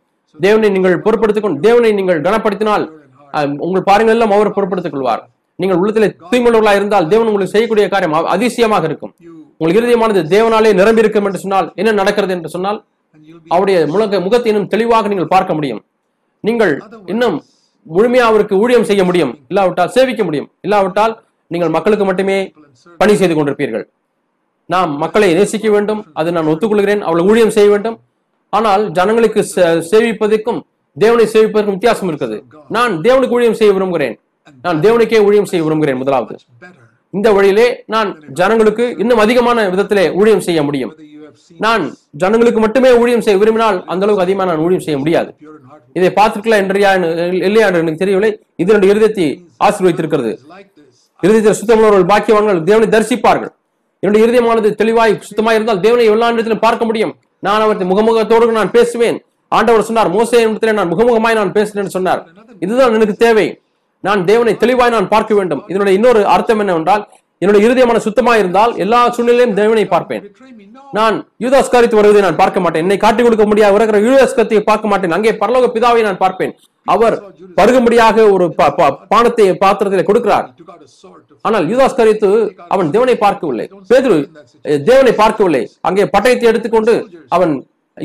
[SPEAKER 1] தேவனை நீங்கள் பொருட்படுத்திக் கொண்டு தேவனை நீங்கள் கனப்படுத்தினால் உங்கள் எல்லாம் அவர் பொருட்படுத்திக் கொள்வார் நீங்கள் உள்ளத்திலே தூய்மையுள்ளவர்களா இருந்தால் தேவன் உங்களுக்கு செய்யக்கூடிய காரியம் அதிசயமாக இருக்கும் உங்களுக்கு இறுதியமானது தேவனாலே நிரம்பி இருக்கும் என்று சொன்னால் என்ன நடக்கிறது என்று சொன்னால் அவருடைய முழங்க முகத்தை தெளிவாக நீங்கள் பார்க்க முடியும் நீங்கள் இன்னும் முழுமையா அவருக்கு ஊழியம் செய்ய முடியும் இல்லாவிட்டால் சேவிக்க முடியும் இல்லாவிட்டால் நீங்கள் மக்களுக்கு மட்டுமே பணி செய்து கொண்டிருப்பீர்கள் நாம் மக்களை நேசிக்க வேண்டும் அது நான் ஒத்துக்கொள்கிறேன் அவளை ஊழியம் செய்ய வேண்டும் ஆனால் ஜனங்களுக்கு சேவிப்பதற்கும் தேவனை சேவிப்பதற்கு வித்தியாசம் இருக்குது நான் தேவனுக்கு ஊழியம் செய்ய விரும்புகிறேன் நான் தேவனுக்கே ஊழியம் செய்ய விரும்புகிறேன் முதலாவது இந்த வழியிலே நான் ஜனங்களுக்கு இன்னும் அதிகமான விதத்திலே ஊழியம் செய்ய முடியும் நான் ஜனங்களுக்கு மட்டுமே ஊழியம் செய்ய விரும்பினால் அந்த அளவுக்கு அதிகமா நான் ஊழியம் செய்ய முடியாது இதை பார்த்துருக்கலாம் என்றியா இல்லையா என்று எனக்கு தெரியவில்லை இது ரெண்டு இருதயத்தை ஆசீர்வதித்திருக்கிறது இருதயத்தில் சுத்தமுள்ளவர்கள் பாக்கியவான்கள் தேவனை தரிசிப்பார்கள் என்னுடைய இருதயமானது தெளிவாய் சுத்தமாக இருந்தால் தேவனை எல்லா இடத்திலும் பார்க்க முடியும் நான் அவற்றை முகமுகத்தோடு நான் பேசுவேன் ஆண்டவர் சொன்னார் மோசே இடத்துல நான் முகமுகமாய் நான் பேசினேன் சொன்னார் இதுதான் எனக்கு தேவை நான் தேவனை தெளிவாய் நான் பார்க்க வேண்டும் இதனுடைய இன்னொரு அர்த்தம் என்னவென்றால் என்னுடைய இருதயமான சுத்தமா இருந்தால் எல்லா சூழ்நிலையும் தேவனை பார்ப்பேன் நான் யூதாஸ்காரித்து வருவதை நான் பார்க்க மாட்டேன் என்னை காட்டிக் கொடுக்க முடியாது இருக்கிற யூதாஸ்கரத்தை பார்க்க மாட்டேன் அங்கே பரலோக பிதாவை நான் பார்ப்பேன் அவர் பருகும்படியாக ஒரு பானத்தை பாத்திரத்தில் கொடுக்கிறார் ஆனால் யூதாஸ் கரித்து அவன் தேவனை பார்க்கவில்லை பேதுரு தேவனை பார்க்கவில்லை அங்கே பட்டயத்தை எடுத்துக்கொண்டு அவன்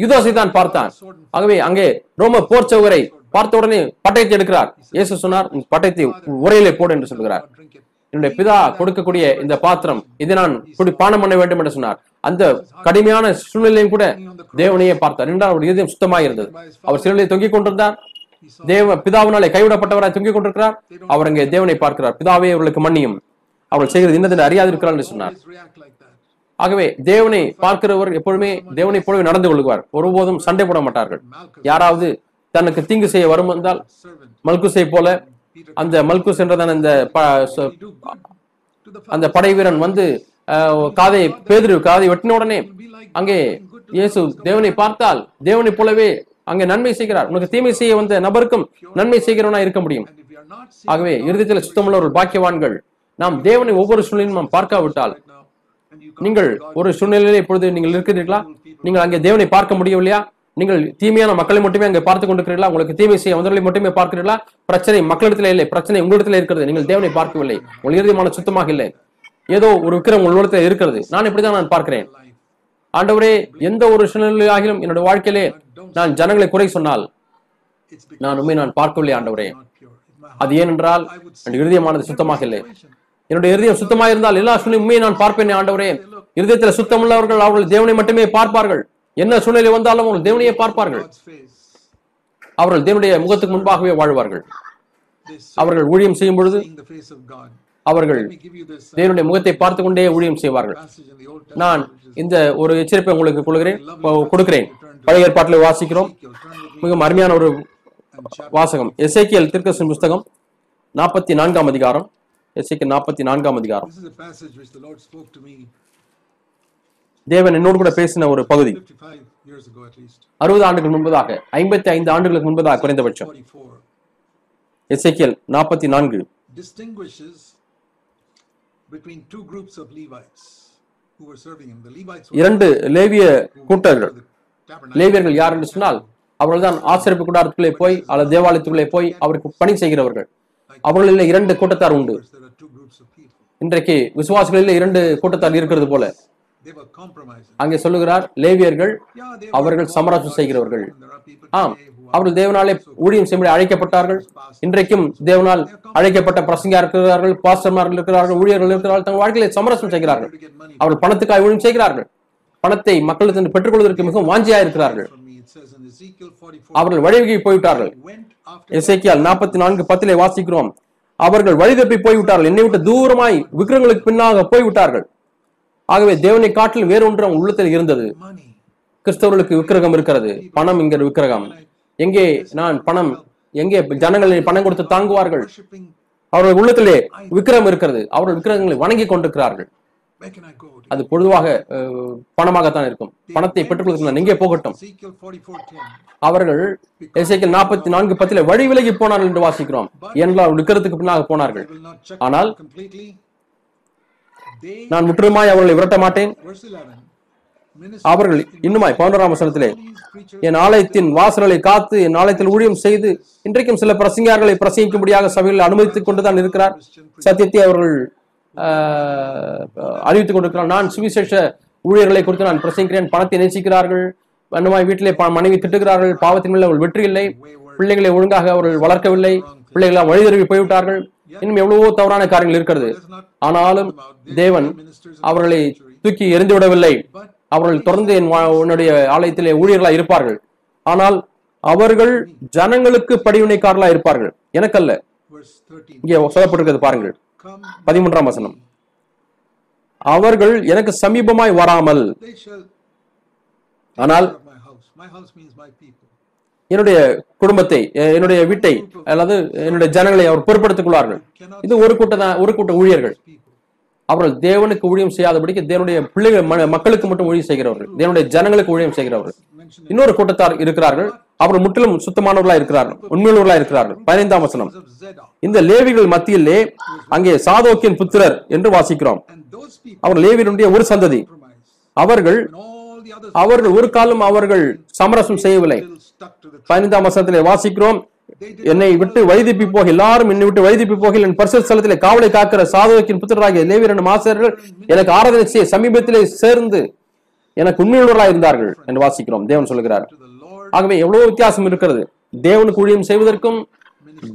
[SPEAKER 1] யுதாசை தான் பார்த்தான் ஆகவே அங்கே ரோம போர் சவுகரை பார்த்த உடனே பட்டயத்தை எடுக்கிறார் இயேசு சொன்னார் பட்டயத்தை உரையிலே போடு என்று சொல்கிறார் என்னுடைய பிதா கொடுக்கக்கூடிய இந்த பாத்திரம் இதை நான் இப்படி பானம் பண்ண வேண்டும் என்று சொன்னார் அந்த கடுமையான சூழ்நிலையும் கூட தேவனையே பார்த்தார் என்றால் அவர் இதயம் சுத்தமாக இருந்தது அவர் சிறுநிலையை தொங்கிக் கொண்டிருந்தார் தேவ பிதாவினாலே கைவிடப்பட்டவராய் தொங்கிக் கொண்டிருக்கிறார் அவர் அங்கே தேவனை பார்க்கிறார் பிதாவே அவர்களுக்கு மன்னியும் அவள் செய்கிறது இன்னதென்று அறியாதிருக்கிறார் என்று சொன்னார் ஆகவே தேவனை பார்க்கிறவர் எப்பொழுதுமே தேவனை போலவே நடந்து கொள்கிறார் ஒருபோதும் சண்டை போட மாட்டார்கள் யாராவது தனக்கு தீங்கு செய்ய வரும் என்றால் மல்குசை போல அந்த மல்கு என்றதான இந்த அந்த படை வீரன் வந்து காதை பேதிரு காதை வெட்டின உடனே அங்கே இயேசு தேவனை பார்த்தால் தேவனை போலவே அங்கே நன்மை செய்கிறார் உனக்கு தீமை செய்ய வந்த நபருக்கும் நன்மை செய்கிறவனா இருக்க முடியும் ஆகவே இறுதியில் சுத்தமுள்ளவர்கள் பாக்கியவான்கள் நாம் தேவனை ஒவ்வொரு சூழலிலும் நாம் பார்க்காவிட்டால் நீங்கள் ஒரு சூழ்நிலையில் இப்பொழுது நீங்கள் இருக்கிறீர்களா நீங்கள் அங்கே தேவனை பார்க்க முடியவில்லையா நீங்கள் தீமையான மக்களை மட்டுமே அங்கே பார்த்துக் கொண்டிருக்கிறீர்களா உங்களுக்கு தீமை செய்ய வந்தவர்களை மட்டுமே பார்க்கிறீர்களா பிரச்சனை மக்களிடத்தில் இல்லை பிரச்சனை உங்களிடத்தில் இருக்கிறது நீங்கள் தேவனை பார்க்கவில்லை உங்கள் சுத்தமாக இல்லை ஏதோ ஒரு விக்கிரம் உங்களிடத்தில் இருக்கிறது நான் இப்படிதான் நான் பார்க்கிறேன் ஆண்டவரே எந்த ஒரு சூழ்நிலையாகிலும் என்னுடைய வாழ்க்கையிலே நான் ஜனங்களை குறை சொன்னால் நான் உண்மை நான் பார்க்கவில்லை ஆண்டவரே அது ஏனென்றால் இறுதியமானது சுத்தமாக இல்லை என்னுடைய இருதயம் சுத்தமாக இருந்தால் எல்லா சூழ்நிலையும் உண்மையை நான் பார்ப்பேன் ஆண்டவரே இருதயத்தில் சுத்தமுள்ளவர்கள் அவர்கள் தேவனை மட்டுமே பார்ப்பார்கள் என்ன சூழ்நிலை வந்தாலும் அவர்கள் தேவனையே பார்ப்பார்கள் அவர்கள் தேவனுடைய முகத்துக்கு முன்பாகவே வாழ்வார்கள் அவர்கள் ஊழியம் செய்யும் பொழுது அவர்கள் தேவனுடைய முகத்தை பார்த்து கொண்டே ஊழியம் செய்வார்கள் நான் இந்த ஒரு எச்சரிப்பை உங்களுக்கு கொள்கிறேன் கொடுக்கிறேன் பழைய ஏற்பாட்டில் வாசிக்கிறோம் மிகவும் அருமையான ஒரு வாசகம் எஸ்ஐக்கியல் திருக்கசின் புஸ்தகம் நாற்பத்தி நான்காம் அதிகாரம் எஸ்ஐக்கு நாற்பத்தி நான்காம் அதிகாரம் தேவன் என்னோடு கூட பேசின ஒரு பகுதி அறுபது ஆண்டுகள் முன்பதாக ஐம்பத்தி ஐந்து ஆண்டுகளுக்கு முன்பதாக குறைந்தபட்சம் எஸ்ஐக்கியல் நாற்பத்தி நான்கு இரண்டு லேவிய கூட்டர்கள் லேவியர்கள் யார் என்று சொன்னால் அவர்கள் தான் ஆசிரியப்பு கூடாரத்துக்குள்ளே போய் அல்லது தேவாலயத்துக்குள்ளே போய் அவருக்கு பணி செய்கிறவர்கள் அவர்களில் இரண்டு கூட்டத்தார் உண்டு இன்றைக்கு விசுவாசிகளில் இரண்டு கூட்டத்தார் இருக்கிறது போல அங்கே சொல்லுகிறார் லேவியர்கள் அவர்கள் சமராசம் செய்கிறவர்கள் ஆம் அவர்கள் தேவனாலே ஊழியம் செய்ய அழைக்கப்பட்டார்கள் இன்றைக்கும் தேவனால் அழைக்கப்பட்ட பிரசங்க இருக்கிறார்கள் பாஸ்டர்மார்கள் இருக்கிறார்கள் ஊழியர்கள் இருக்கிறார்கள் தங்கள் வாழ்க்கையில சமரசம் செய்கிறார்கள் அவர்கள் பணத்துக்காக ஊழியம் செய்கிறார்கள் பணத்தை மக்களுக்கு பெற்றுக்கொள்வதற்கு மிகவும் வாஞ்சியா இருக்கிறார்கள் அவர்கள் வழிவகை போய்விட்டார்கள் இசைக்கியால் நாற்பத்தி நான்கு பத்திலே வாசிக்கிறோம் அவர்கள் வழிதப்பி போய்விட்டார்கள் என்னை விட்டு தூரமாய் விக்கிரங்களுக்கு பின்னாக போய்விட்டார்கள் ஆகவே தேவனை காட்டில் வேறொன்று அவங்க உள்ளத்தில் இருந்தது கிறிஸ்தவர்களுக்கு விக்கிரகம் இருக்கிறது பணம் என்கிற விக்கிரகம் எங்கே நான் பணம் எங்கே ஜனங்களை பணம் கொடுத்து தாங்குவார்கள் அவர்கள் உள்ளத்திலே விக்கிரம் இருக்கிறது அவர்கள் விக்கிரகங்களை வணங்கி கொண்டிருக்கிறார்கள் அது பொதுவாக பணமாகத்தான் இருக்கும் பணத்தை பெற்றுக்கொள்ள எங்கே போகட்டும் அவர்கள் இசைக்கல் நாற்பத்தி நான்கு பத்தில வழி விலகி போனார்கள் என்று வாசிக்கிறோம் என்றால் இருக்கிறதுக்கு பின்னாக போனார்கள் ஆனால் நான் முற்றிலுமாய் அவர்களை விரட்ட மாட்டேன் அவர்கள் இன்னுமாய் பவுண்டராம சனத்திலே என் ஆலயத்தின் வாசல்களை காத்து என் ஆலயத்தில் ஊழியம் செய்து இன்றைக்கும் சில பிரசங்கியார்களை பிரசங்கிக்கும்படியாக சபையில் அனுமதித்துக் கொண்டுதான் இருக்கிறார் சத்தியத்தை அவர்கள் அறிவித்துக் கொண்டிருக்கிறார் நான் சுவிசேஷ ஊழியர்களை குறித்து நான் பிரசங்கிறேன் பணத்தை நேசிக்கிறார்கள் வண்ணமாய் வீட்டிலே மனைவி திட்டுகிறார்கள் பாவத்தின் மேல் அவள் வெற்றி இல்லை பிள்ளைகளை ஒழுங்காக அவர்கள் வளர்க்கவில்லை வழி வழிதறவி போய்விட்டார்கள் இன்னும் எவ்வளவோ தவறான காரியங்கள் இருக்கிறது ஆனாலும் தேவன் அவர்களை தூக்கி எரிந்து விடவில்லை அவர்கள் தொடர்ந்து என் உன்னுடைய ஆலயத்திலே ஊழியர்களாக இருப்பார்கள் ஆனால் அவர்கள் ஜனங்களுக்கு படிவினைக்காரர்களா இருப்பார்கள் எனக்கல்ல இங்கே சொல்லப்பட்டிருக்கிறது பாருங்கள் பதிமூன்றாம் வசனம் அவர்கள் எனக்கு சமீபமாய் வராமல் ஆனால் என்னுடைய குடும்பத்தை என்னுடைய வீட்டை அல்லது என்னுடைய ஜனங்களை அவர் பொருட்படுத்திக் கொள்வார்கள் இது ஒரு கூட்டம் ஒரு கூட்ட ஊழியர்கள் அவர்கள் தேவனுக்கு ஊழியம் செய்யாதபடிக்கு தேவனுடைய பிள்ளைகள் மக்களுக்கு மட்டும் ஊழியம் செய்கிறவர்கள் தேவனுடைய ஜனங்களுக்கு ஊழியம் செய்கிறவர்கள் இன்னொரு கூட்டத்தார் இருக்கிறார்கள் அவர்கள் முற்றிலும் சுத்தமானவர்களா இருக்கிறார்கள் உண்மையுள்ளவர்களா இருக்கிறார்கள் பதினைந்தாம் வசனம் இந்த லேவிகள் மத்தியிலே அங்கே சாதோக்கியின் புத்திரர் என்று வாசிக்கிறோம் அவர் லேவியனுடைய ஒரு சந்ததி அவர்கள் அவர்கள் ஒரு காலம் அவர்கள் சமரசம் செய்யவில்லை பதினைந்தாம் வசனத்திலே வாசிக்கிறோம் என்னை விட்டு வைதிப்பி போக எல்லாரும் என்னை விட்டு வைதிப்பி போக என் பரிசு ஸ்தலத்திலே காவலை காக்கிற சாதவக்கின் புத்திரராகிய லேவியர் என்னும் ஆசிரியர்கள் எனக்கு ஆராதனை செய்ய சமீபத்திலே சேர்ந்து எனக்கு உண்மையுள்ளவர்களாக இருந்தார்கள் என்று வாசிக்கிறோம் தேவன் சொல்கிறார் ஆகவே எவ்வளவு வித்தியாசம் இருக்கிறது தேவனுக்கு ஊழியம் செய்வதற்கும்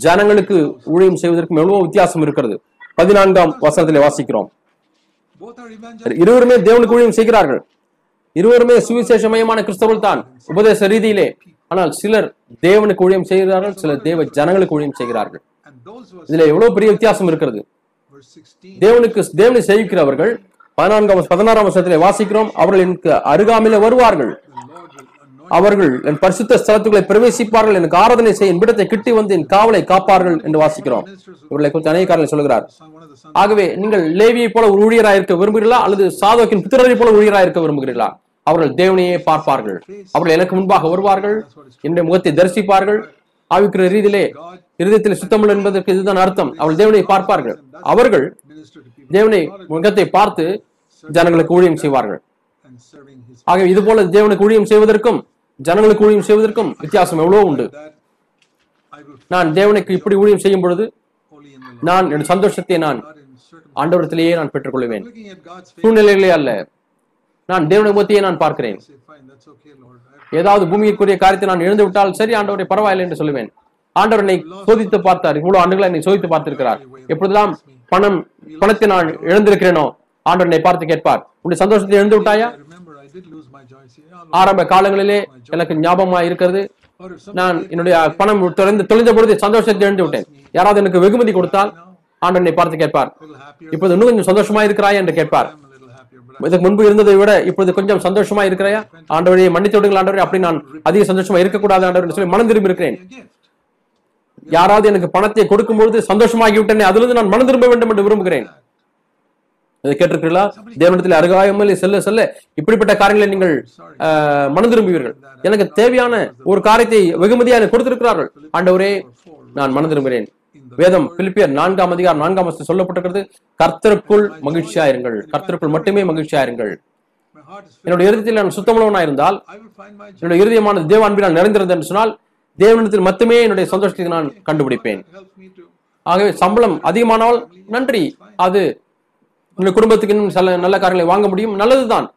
[SPEAKER 1] ஜனங்களுக்கு ஊழியம் செய்வதற்கும் எவ்வளவு வித்தியாசம் இருக்கிறது பதினான்காம் வசனத்திலே வாசிக்கிறோம் இருவருமே தேவனுக்கு ஊழியம் செய்கிறார்கள் இருவருமே சுவிசேஷமயமான கிறிஸ்தவர்கள் தான் உபதேச ரீதியிலே ஆனால் சிலர் தேவனுக்கு ஊழியம் செய்கிறார்கள் சிலர் தேவ ஜனங்களுக்கு ஊழியம் செய்கிறார்கள் இதுல எவ்வளவு பெரிய வித்தியாசம் இருக்கிறது தேவனுக்கு தேவனை சேவிக்கிறவர்கள் பதினான்காம் பதினாறாம் வருஷத்துல வாசிக்கிறோம் அவர்கள் எனக்கு அருகாமையில வருவார்கள் அவர்கள் என் பரிசுத்த ஸ்தலத்துக்குள்ளே பிரவேசிப்பார்கள் எனக்கு ஆராதனை செய்ய என் விடத்தை கிட்டி வந்து என் காவலை காப்பார்கள் என்று வாசிக்கிறோம் இவர்களை குறித்து அநேக காரணம் சொல்கிறார் ஆகவே நீங்கள் லேவியை போல ஒரு இருக்க விரும்புகிறீர்களா அல்லது சாதோக்கின் புத்திரரை போல ஊழியராயிருக்க இருக்க விரும்புகிறீர்களா அவர்கள் தேவனையே பார்ப்பார்கள் அவர்கள் எனக்கு முன்பாக வருவார்கள் என்னுடைய முகத்தை தரிசிப்பார்கள் ஆவிக்கிற ரீதியிலே இருதயத்தில் சுத்தமிழ் என்பதற்கு இதுதான் அர்த்தம் அவர்கள் தேவனை பார்ப்பார்கள் அவர்கள் தேவனை முகத்தை பார்த்து ஜனங்களுக்கு ஊழியம் செய்வார்கள் ஆகவே இது போல தேவனுக்கு ஊழியம் செய்வதற்கும் ஜனங்களுக்கு ஊழியம் செய்வதற்கும் வித்தியாசம் எவ்வளவு உண்டு நான் தேவனுக்கு இப்படி ஊழியம் செய்யும் பொழுது நான் என் சந்தோஷத்தை நான் ஆண்டவரத்திலேயே நான் பெற்றுக்கொள்வேன் சூழ்நிலைகளே அல்ல நான் தேவனை முகத்தையே நான் பார்க்கிறேன் ஏதாவது பூமிக்குரிய காரியத்தை நான் எழுந்து விட்டால் சரி ஆண்டவரை பரவாயில்லை என்று சொல்லுவேன் ஆண்டவர் என்னை சோதித்து பார்த்தார் இவ்வளவு ஆண்டுகளை என்னை சோதித்து பார்த்திருக்கிறார் எப்பொழுதெல்லாம் பணம் பணத்தை நான் இழந்திருக்கிறேனோ ஆண்டவர் என்னை பார்த்து கேட்பார் உடைய சந்தோஷத்தை எழுந்து விட்டாயா ஆரம்ப காலங்களிலே எனக்கு ஞாபகமா இருக்கிறது நான் என்னுடைய பணம் தொலைந்து தொலைந்த பொழுது சந்தோஷத்தை எழுந்து விட்டேன் யாராவது எனக்கு வெகுமதி கொடுத்தால் ஆண்டனை பார்த்து கேட்பார் இப்போது இன்னும் கொஞ்சம் சந்தோஷமா இருக்கிறாய் என்று கேட்பார் இதுக்கு முன்பு இருந்ததை விட இப்பொழுது கொஞ்சம் சந்தோஷமா இருக்கிறையா ஆண்டவரையை மன்னித்து விடுங்கள் ஆண்டவரை அப்படி நான் அதிக சந்தோஷமா இருக்கக்கூடாது ஆண்டவர் சொல்லி மனம் திரும்பி இருக்கிறேன் யாராவது எனக்கு பணத்தை கொடுக்கும்பொழுது சந்தோஷமாகி விட்டேனே அதிலிருந்து நான் மனம் திரும்ப வேண்டும் என்று விரும்புகிறேன் இதை கேட்டிருக்கிறீர்களா தேவனத்தில் அருகாயமில்லை செல்ல செல்ல இப்படிப்பட்ட காரியங்களை நீங்கள் மனம் திரும்புவீர்கள் எனக்கு தேவையான ஒரு காரியத்தை வெகுமதியாக கொடுத்திருக்கிறார்கள் ஆண்டவரே நான் மனம் திரும்புகிறேன் வேதம் பிலிப்பியர் நான்காம் அதிகாரம் நான்காம் சொல்லப்பட்டிருக்கிறது கர்த்தருக்குள் மகிழ்ச்சியா இருங்கள் கர்த்தருக்குள் மட்டுமே மகிழ்ச்சியா இருங்கள் என்னுடைய இறுதியில் நான் சுத்தமுள்ளவனா இருந்தால் என்னுடைய இறுதியமான தேவ அன்பினால் நிறைந்திருந்தது என்று சொன்னால் தேவனிடத்தில் மட்டுமே என்னுடைய சந்தோஷத்தை நான் கண்டுபிடிப்பேன் ஆகவே சம்பளம் அதிகமானால் நன்றி அது என்னுடைய குடும்பத்துக்கு இன்னும் நல்ல காரியங்களை வாங்க முடியும் நல்லதுதான்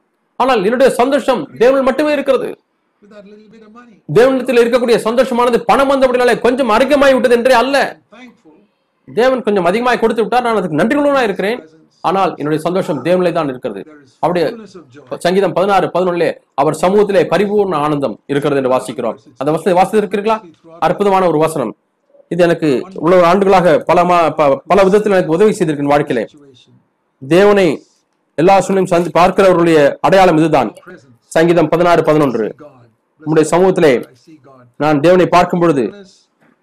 [SPEAKER 1] ஆனால் என்னுடைய சந்தோஷம் தேவன் மட்டுமே இருக்கிறது தேவனிடத்தில் இருக்கக்கூடிய சந்தோஷமானது பணம் வந்தபடினாலே கொஞ்சம் அருகமாய் விட்டது என்றே அல்ல தேவன் கொஞ்சம் அதிகமாய் கொடுத்து விட்டார் நான் அதுக்கு நன்றி உள்ளவனா இருக்கிறேன் ஆனால் என்னுடைய சந்தோஷம் தேவனிலே தான் இருக்கிறது அப்படி சங்கீதம் பதினாறு பதினொன்னுலே அவர் சமூகத்திலே பரிபூர்ண ஆனந்தம் இருக்கிறது என்று வாசிக்கிறோம் அந்த வசதி வாசி இருக்கிறீர்களா அற்புதமான ஒரு வசனம் இது எனக்கு இவ்வளவு ஆண்டுகளாக பல பல விதத்தில் எனக்கு உதவி செய்திருக்கிற வாழ்க்கையிலே தேவனை எல்லா சூழ்நிலையும் சந்தி பார்க்கிறவர்களுடைய அடையாளம் இதுதான் சங்கீதம் பதினாறு பதினொன்று நம்முடைய சமூகத்திலே நான் தேவனை பார்க்கும் பொழுது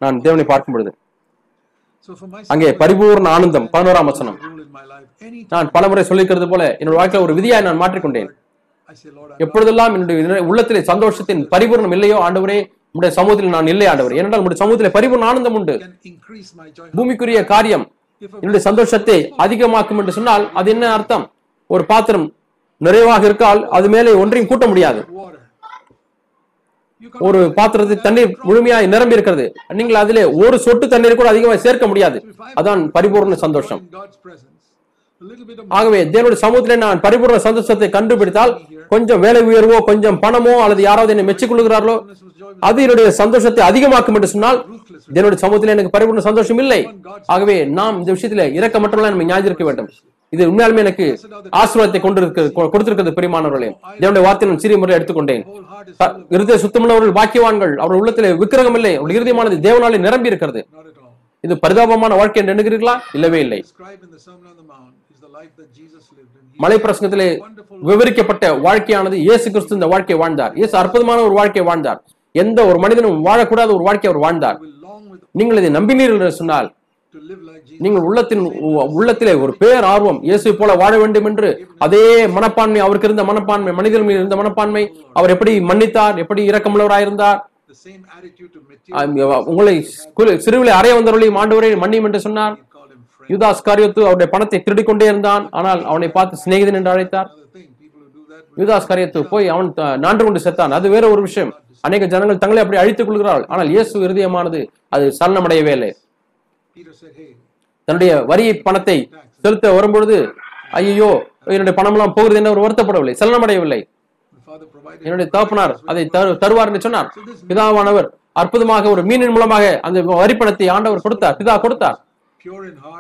[SPEAKER 1] நான் தேவனை பார்க்கும் பொழுது அங்கே பரிபூர்ண ஆனந்தம் பதினோராம் வசனம் நான் முறை சொல்லிக்கிறது போல என்னோட வாழ்க்கையில ஒரு விதியாய் நான் மாற்றிக்கொண்டேன் எப்பொழுதெல்லாம் என்னுடைய உள்ளத்திலே சந்தோஷத்தின் பரிபூர்ணம் இல்லையோ ஆண்டவரே உடைய சமூகத்தில் நான் இல்லை ஆண்டவர் ஏனென்றால் உடைய சமூகத்தில் பரிபூர்ண ஆனந்தம் உண்டு பூமிக்குரிய காரியம் என்னுடைய சந்தோஷத்தை அதிகமாக்கும் என்று சொன்னால் அது என்ன அர்த்தம் ஒரு பாத்திரம் நிறைவாக இருக்கால் அது மேலே ஒன்றையும் கூட்ட முடியாது ஒரு பாத்திரத்தில் தண்ணீர் முழுமையாக நிரம்பி இருக்கிறது நீங்கள் அதிலே ஒரு சொட்டு தண்ணீர் கூட அதிகமாக சேர்க்க முடியாது அதான் பரிபூர்ண சந்தோஷம் ஆகவே தேவனுடைய சமூகத்திலே நான் பரிபூர்ண சந்தோஷத்தை கண்டுபிடித்தால் கொஞ்சம் வேலை உயர்வோ கொஞ்சம் பணமோ அல்லது யாராவது என்னை மெச்சிக்கொள்கிறார்களோ அது என்னுடைய சந்தோஷத்தை அதிகமாக்கும் என்று சொன்னால் தேவனுடைய சமூகத்தில் எனக்கு பரிபூர்ண சந்தோஷம் இல்லை ஆகவே நாம் இந்த விஷயத்தில் இறக்க மட்டும் நம்ம ஞாபகம் இருக்க வேண்டும் இது உண்மையாலுமே எனக்கு ஆசிரியத்தை கொண்டிருக்கிறது கொடுத்திருக்கிறது பெரியமானவர்களே இதனுடைய வார்த்தை நான் சிறிய முறையை எடுத்துக்கொண்டேன் இருதய சுத்தமுள்ளவர்கள் பாக்கியவான்கள் அவர்கள் உள்ளத்திலே விக்கிரகம் இல்லை அவருடைய இறுதியமானது தேவனாலே நிரம்பி இருக்கிறது இது பரிதாபமான வாழ்க்கை என்று இல்லவே இல்லை மலை பிரசங்கத்திலே விவரிக்கப்பட்ட வாழ்க்கையானது இயேசு கிறிஸ்து இந்த வாழ்க்கையை வாழ்ந்தார் இயேசு அற்புதமான ஒரு வாழ்க்கையை வாழ்ந்தார் எந்த ஒரு மனிதனும் வாழக்கூடாத ஒரு வாழ்க்கையை அவர் வாழ்ந்தார் நீங்கள் இதை நம்பினீர்கள் என்று சொன்னால் நீங்கள் உள்ளத்தின் உள்ளத்திலே ஒரு பேர் ஆர்வம் இயேசு போல வாழ வேண்டும் என்று அதே மனப்பான்மை அவருக்கு இருந்த மனப்பான்மை மனிதர்கள் மீது இருந்த மனப்பான்மை அவர் எப்படி மன்னித்தார் எப்படி இரக்கமுள்ளவராயிருந்தார் உங்களை சிறுவிலை அறைய வந்தவர்களையும் ஆண்டவரை மன்னியும் என்று சொன்னார் யுதாஸ் காரியத்து அவருடைய பணத்தை திருடிக்கொண்டே இருந்தான் ஆனால் அவனை பார்த்து சிநேகிதன் என்று அழைத்தார் யுதாஸ் காரியத்து போய் அவன் நான்கு கொண்டு செத்தான் அது வேற ஒரு விஷயம் அநேக ஜனங்கள் தங்களை அப்படி அழித்துக் கொள்கிறார்கள் ஆனால் இயேசு இருதயமானது அது சரணமடையவே இல்லை தன்னுடைய வரியை பணத்தை செலுத்த வரும்பொழுது ஐயோ என்னுடைய பணம்லாம் போகிறது என்ன ஒரு வருத்தப்படவில்லை செல்லமடையவில்லை என்னுடைய தகப்பனார் அதை தருவார் என்று சொன்னார் பிதாவானவர் அற்புதமாக ஒரு மீனின் மூலமாக அந்த வரிப்பணத்தை ஆண்டவர் கொடுத்தார் பிதா கொடுத்தார்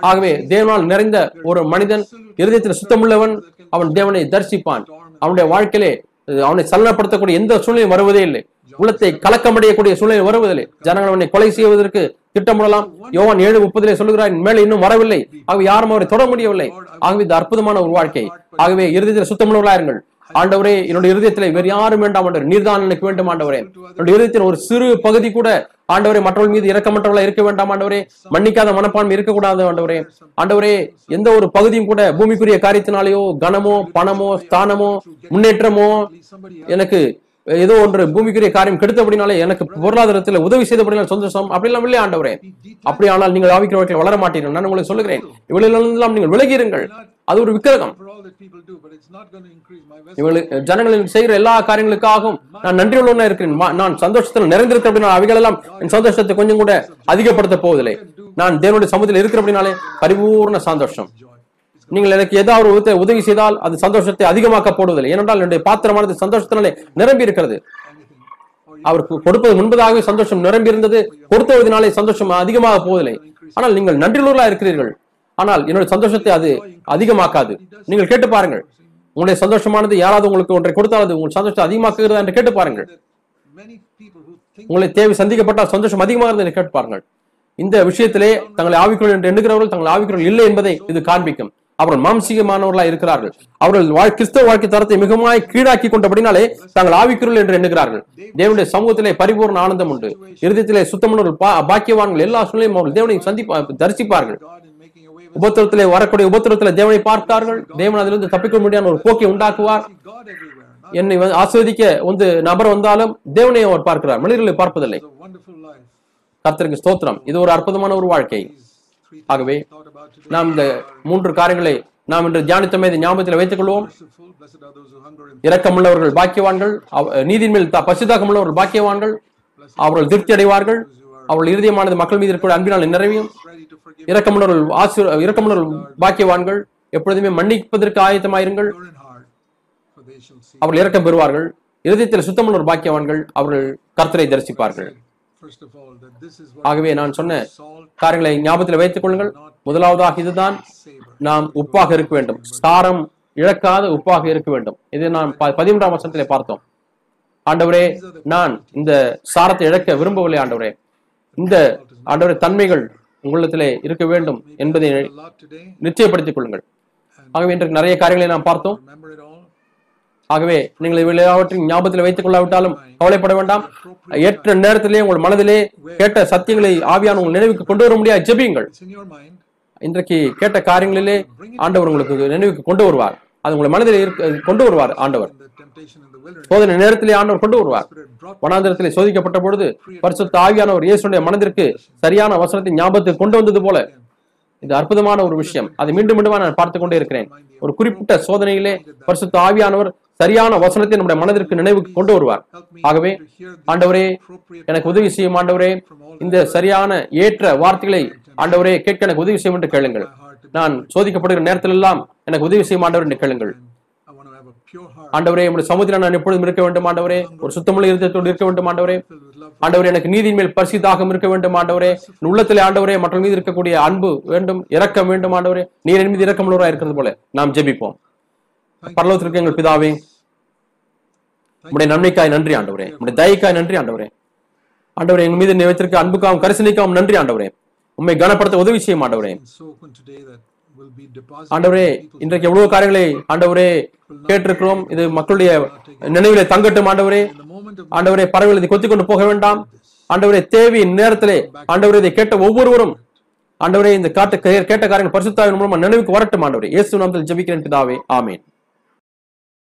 [SPEAKER 1] ஆகவே தேவனால் நிறைந்த ஒரு மனிதன் இருதயத்தில் சுத்தமுள்ளவன் அவன் தேவனை தரிசிப்பான் அவனுடைய வாழ்க்கையிலே அவனை சலனப்படுத்தக்கூடிய எந்த சூழ்நிலையும் வருவதே இல்லை உள்ளத்தை கலக்கமடையக்கூடிய சூழ்நிலை வருவதில்லை ஜனங்கள் அவனை கொலை செய்வதற்கு திட்டமிடலாம் யோவான் ஏழு முப்பதிலே சொல்லுகிறார் மேலே இன்னும் வரவில்லை ஆகவே யாரும் அவரை தொட முடியவில்லை ஆகவே இந்த அற்புதமான ஒரு வாழ்க்கை ஆகவே இறுதியில் சுத்தமுள்ளவர்களாயிருங்கள் ஆண்டவரே என்னுடைய இருதயத்தில் வேறு யாரும் வேண்டாம் ஆண்டவர் நீர்தான் எனக்கு வேண்டும் ஆண்டவரே என்னுடைய இருதயத்தின் ஒரு சிறு பகுதி கூட ஆண்டவரே மற்றவர்கள் மீது இறக்கமற்றவர்களா இருக்க வேண்டாம் ஆண்டவரே மன்னிக்காத மனப்பான்மை இருக்கக்கூடாது ஆண்டவரே ஆண்டவரே எந்த ஒரு பகுதியும் கூட பூமிக்குரிய காரியத்தினாலேயோ கனமோ பணமோ ஸ்தானமோ முன்னேற்றமோ எனக்கு ஏதோ ஒன்று பூமிக்குரிய காரியம் கெடுத்த அப்படினாலே எனக்கு பொருளாதாரத்தில் உதவி செய்த அப்படினால சந்தோஷம் அப்படிலாம் இல்லையா ஆண்டவரே அப்படி ஆனால் நீங்கள் ஆவிக்கிறவர்கள் வளர மாட்டீர்கள் நான் உங்களுக்கு சொல்லுகிறேன் இவ்வளவு நீங்கள் விலகியிருங்கள் அது ஒரு விக்கிரகம் இவங்களுக்கு ஜனங்களில் செய்கிற எல்லா காரியங்களுக்காகவும் நான் நன்றி உள்ளவனா இருக்கிறேன் நான் சந்தோஷத்தில் நிறைந்திருக்கிறேன் அப்படின்னா அவைகளெல்லாம் என் சந்தோஷத்தை கொஞ்சம் கூட அதிகப்படுத்த போவதில்லை நான் தேவனுடைய சமூகத்தில் இருக்கிற அப்படின்னாலே பரிபூர்ண சந்தோஷம் நீங்கள் எனக்கு ஏதாவது ஒரு உதவி செய்தால் அது சந்தோஷத்தை அதிகமாக்க போடுவதில்லை ஏனென்றால் என்னுடைய பாத்திரமானது சந்தோஷத்தினாலே நிரம்பி இருக்கிறது அவருக்கு கொடுப்பது முன்பதாகவே சந்தோஷம் நிரம்பி இருந்தது கொடுத்ததினாலே சந்தோஷம் அதிகமாக போவதில்லை ஆனால் நீங்கள் நன்றியுள்ளா இருக்கிறீர்கள் ஆனால் என்னுடைய சந்தோஷத்தை அது அதிகமாக்காது நீங்கள் கேட்டு பாருங்கள் உங்களுடைய சந்தோஷமானது யாராவது உங்களுக்கு ஒன்றை கொடுத்தால் அது உங்கள் சந்தோஷத்தை அதிகமாக்குகிறதா என்று கேட்டு பாருங்கள் உங்களை தேவை சந்திக்கப்பட்டால் சந்தோஷம் அதிகமாக இருந்தது கேட்டு பாருங்கள் இந்த விஷயத்திலே தங்களை ஆவிக்குள் என்று எண்ணுகிறவர்கள் தங்கள் ஆவிக்குள் இல்லை என்பதை இது காண்பிக்கும் அவர்கள் மாம்சீகமானவர்களாக இருக்கிறார்கள் அவர்கள் வாழ்க்கை கிறிஸ்தவ வாழ்க்கை தரத்தை மிகமாய் கீழாக்கி கொண்டபடினாலே தாங்கள் ஆவிக்குரல் என்று எண்ணுகிறார்கள் தேவனுடைய சமூகத்திலே பரிபூர்ண ஆனந்தம் உண்டு இறுதியத்திலே சுத்தமுள்ள பாக்கியவான்கள் எல்லா சூழ்நிலையும் அவர்கள் தேவனையும் சந்திப்பா தரிசிப்பார்கள் உபத்திரத்திலே வரக்கூடிய உபத்திரத்தில் தேவனை பார்த்தார்கள் தேவன் அதிலிருந்து தப்பிக்க முடியாத ஒரு போக்கை உண்டாக்குவார் என்னை ஆஸ்வதிக்க வந்து நபர் வந்தாலும் தேவனை அவர் பார்க்கிறார் மனிதர்களை பார்ப்பதில்லை கர்த்தருக்கு ஸ்தோத்திரம் இது ஒரு அற்புதமான ஒரு வாழ்க்கை ஆகவே நாம் இந்த மூன்று காரியங்களை நாம் இன்று தியானித்தமே இதை ஞாபகத்தில் வைத்துக் கொள்வோம் இரக்கமுள்ளவர்கள் பாக்கியவான்கள் நீதி மேல் உள்ளவர்கள் பாக்கியவான்கள் அவர்கள் திருப்தி அடைவார்கள் அவள் இருதயமானது மக்கள் மீது இருக்கிற அன்பினால் நிறைவையும் இரக்கமுணர்கள் ஆசு பாக்கியவான்கள் எப்பொழுதுமே மன்னிப்பதற்கு ஆயத்தமாயிருங்கள் அவர்கள் இறக்கம் பெறுவார்கள் இருதயத்தில் சுத்தமுள்ள ஒரு பாக்கியவான்கள் அவர்கள் கர்த்தரை தரிசிப்பார்கள் ஆகவே நான் சொன்ன காரியங்களை ஞாபகத்தில் வைத்துக் கொள்ளுங்கள் முதலாவதாக இதுதான் நாம் உப்பாக இருக்க வேண்டும் சாரம் இழக்காத உப்பாக இருக்க வேண்டும் இது நான் பதிமூன்றாம் வருஷத்திலே பார்த்தோம் ஆண்டவரே நான் இந்த சாரத்தை இழக்க விரும்பவில்லை ஆண்டவரே இந்த ஆண்டவரின் தன்மைகள் உங்களிடத்திலே இருக்க வேண்டும் என்பதை நிச்சயப்படுத்திக் கொள்ளுங்கள் ஆகவே இன்று நிறைய காரியங்களை நாம் பார்த்தோம் ஆகவே நீங்கள் எல்லாவற்றையும் ஞாபகத்தில் வைத்துக் கொள்ளாவிட்டாலும் கவலைப்பட வேண்டாம் ஏற்ற நேரத்திலே உங்கள் மனதிலே கேட்ட சத்தியங்களை ஆவியான உங்கள் நினைவுக்கு கொண்டு வர முடியாது ஜபியுங்கள் இன்றைக்கு கேட்ட காரியங்களிலே ஆண்டவர் உங்களுக்கு நினைவுக்கு கொண்டு வருவார் அது உங்களை மனதில் கொண்டு வருவார் ஆண்டவர் சோதனை நேரத்திலே ஆண்டவர் கொண்டு வருவார் வனாந்திரத்திலே சோதிக்கப்பட்ட பொழுது பரிசுத்த ஆவியானவர் இயேசுடைய மனதிற்கு சரியான வசனத்தை ஞாபகத்தை கொண்டு வந்தது போல இது அற்புதமான ஒரு விஷயம் அதை மீண்டும் மீண்டும் நான் பார்த்து கொண்டே இருக்கிறேன் ஒரு குறிப்பிட்ட சோதனையிலே பரிசுத்த ஆவியானவர் சரியான வசனத்தை நம்முடைய மனதிற்கு நினைவுக்கு கொண்டு வருவார் ஆகவே ஆண்டவரே எனக்கு உதவி செய்யும் ஆண்டவரே இந்த சரியான ஏற்ற வார்த்தைகளை ஆண்டவரே கேட்க எனக்கு உதவி செய்யும் என்று கேளுங்கள் நான் சோதிக்கப்படுகிற நேரத்திலெல்லாம் எனக்கு உதவி செய்யும் ஆண்டவர் என்று கேளுங்கள் ஆண்டவரே உடைய சமூகத்தில் நான் எப்பொழுதும் இருக்க வேண்டும் ஆண்டவரே ஒரு சுத்தமுள்ள இருதயத்தோடு இருக்க வேண்டும் ஆண்டவரே ஆண்டவரே எனக்கு நீதியின் மேல் பரிசுத்தாக இருக்க வேண்டும் ஆண்டவரே உள்ளத்திலே ஆண்டவரே மற்ற மீது இருக்கக்கூடிய அன்பு வேண்டும் இறக்கம் வேண்டும் ஆண்டவரே நீர் என் மீது இறக்கமுள்ளவராக இருக்கிறது போல நாம் ஜெபிப்போம் பரலோகத்திற்கு எங்கள் பிதாவே உடைய நன்மைக்காய் நன்றி ஆண்டவரே உடைய தயக்காய் நன்றி ஆண்டவரே ஆண்டவரே எங்கள் மீது வைத்திருக்க அன்புக்காகவும் கரிசனைக்காகவும் நன்றி ஆண்டவரே உண்மை கனப்படுத்த உதவி செய்ய மாட்டவரே ஆண்டவரே இன்றைக்கு எவ்வளவு காரியங்களை ஆண்டவரே கேட்டிருக்கிறோம் இது மக்களுடைய நினைவில தங்கட்டும் ஆண்டவரே ஆண்டவரே பறவைகள் இதை கொத்தி கொண்டு போக வேண்டாம் ஆண்டவரே தேவி நேரத்திலே ஆண்டவரே இதை கேட்ட ஒவ்வொருவரும் ஆண்டவரே இந்த காட்டு கேட்ட காரியங்கள் பரிசுத்தாவின் மூலமா நினைவுக்கு வரட்டும் ஆண்டவரே இயேசு நாமத்தில் ஜபிக்கிறேன் பிதாவே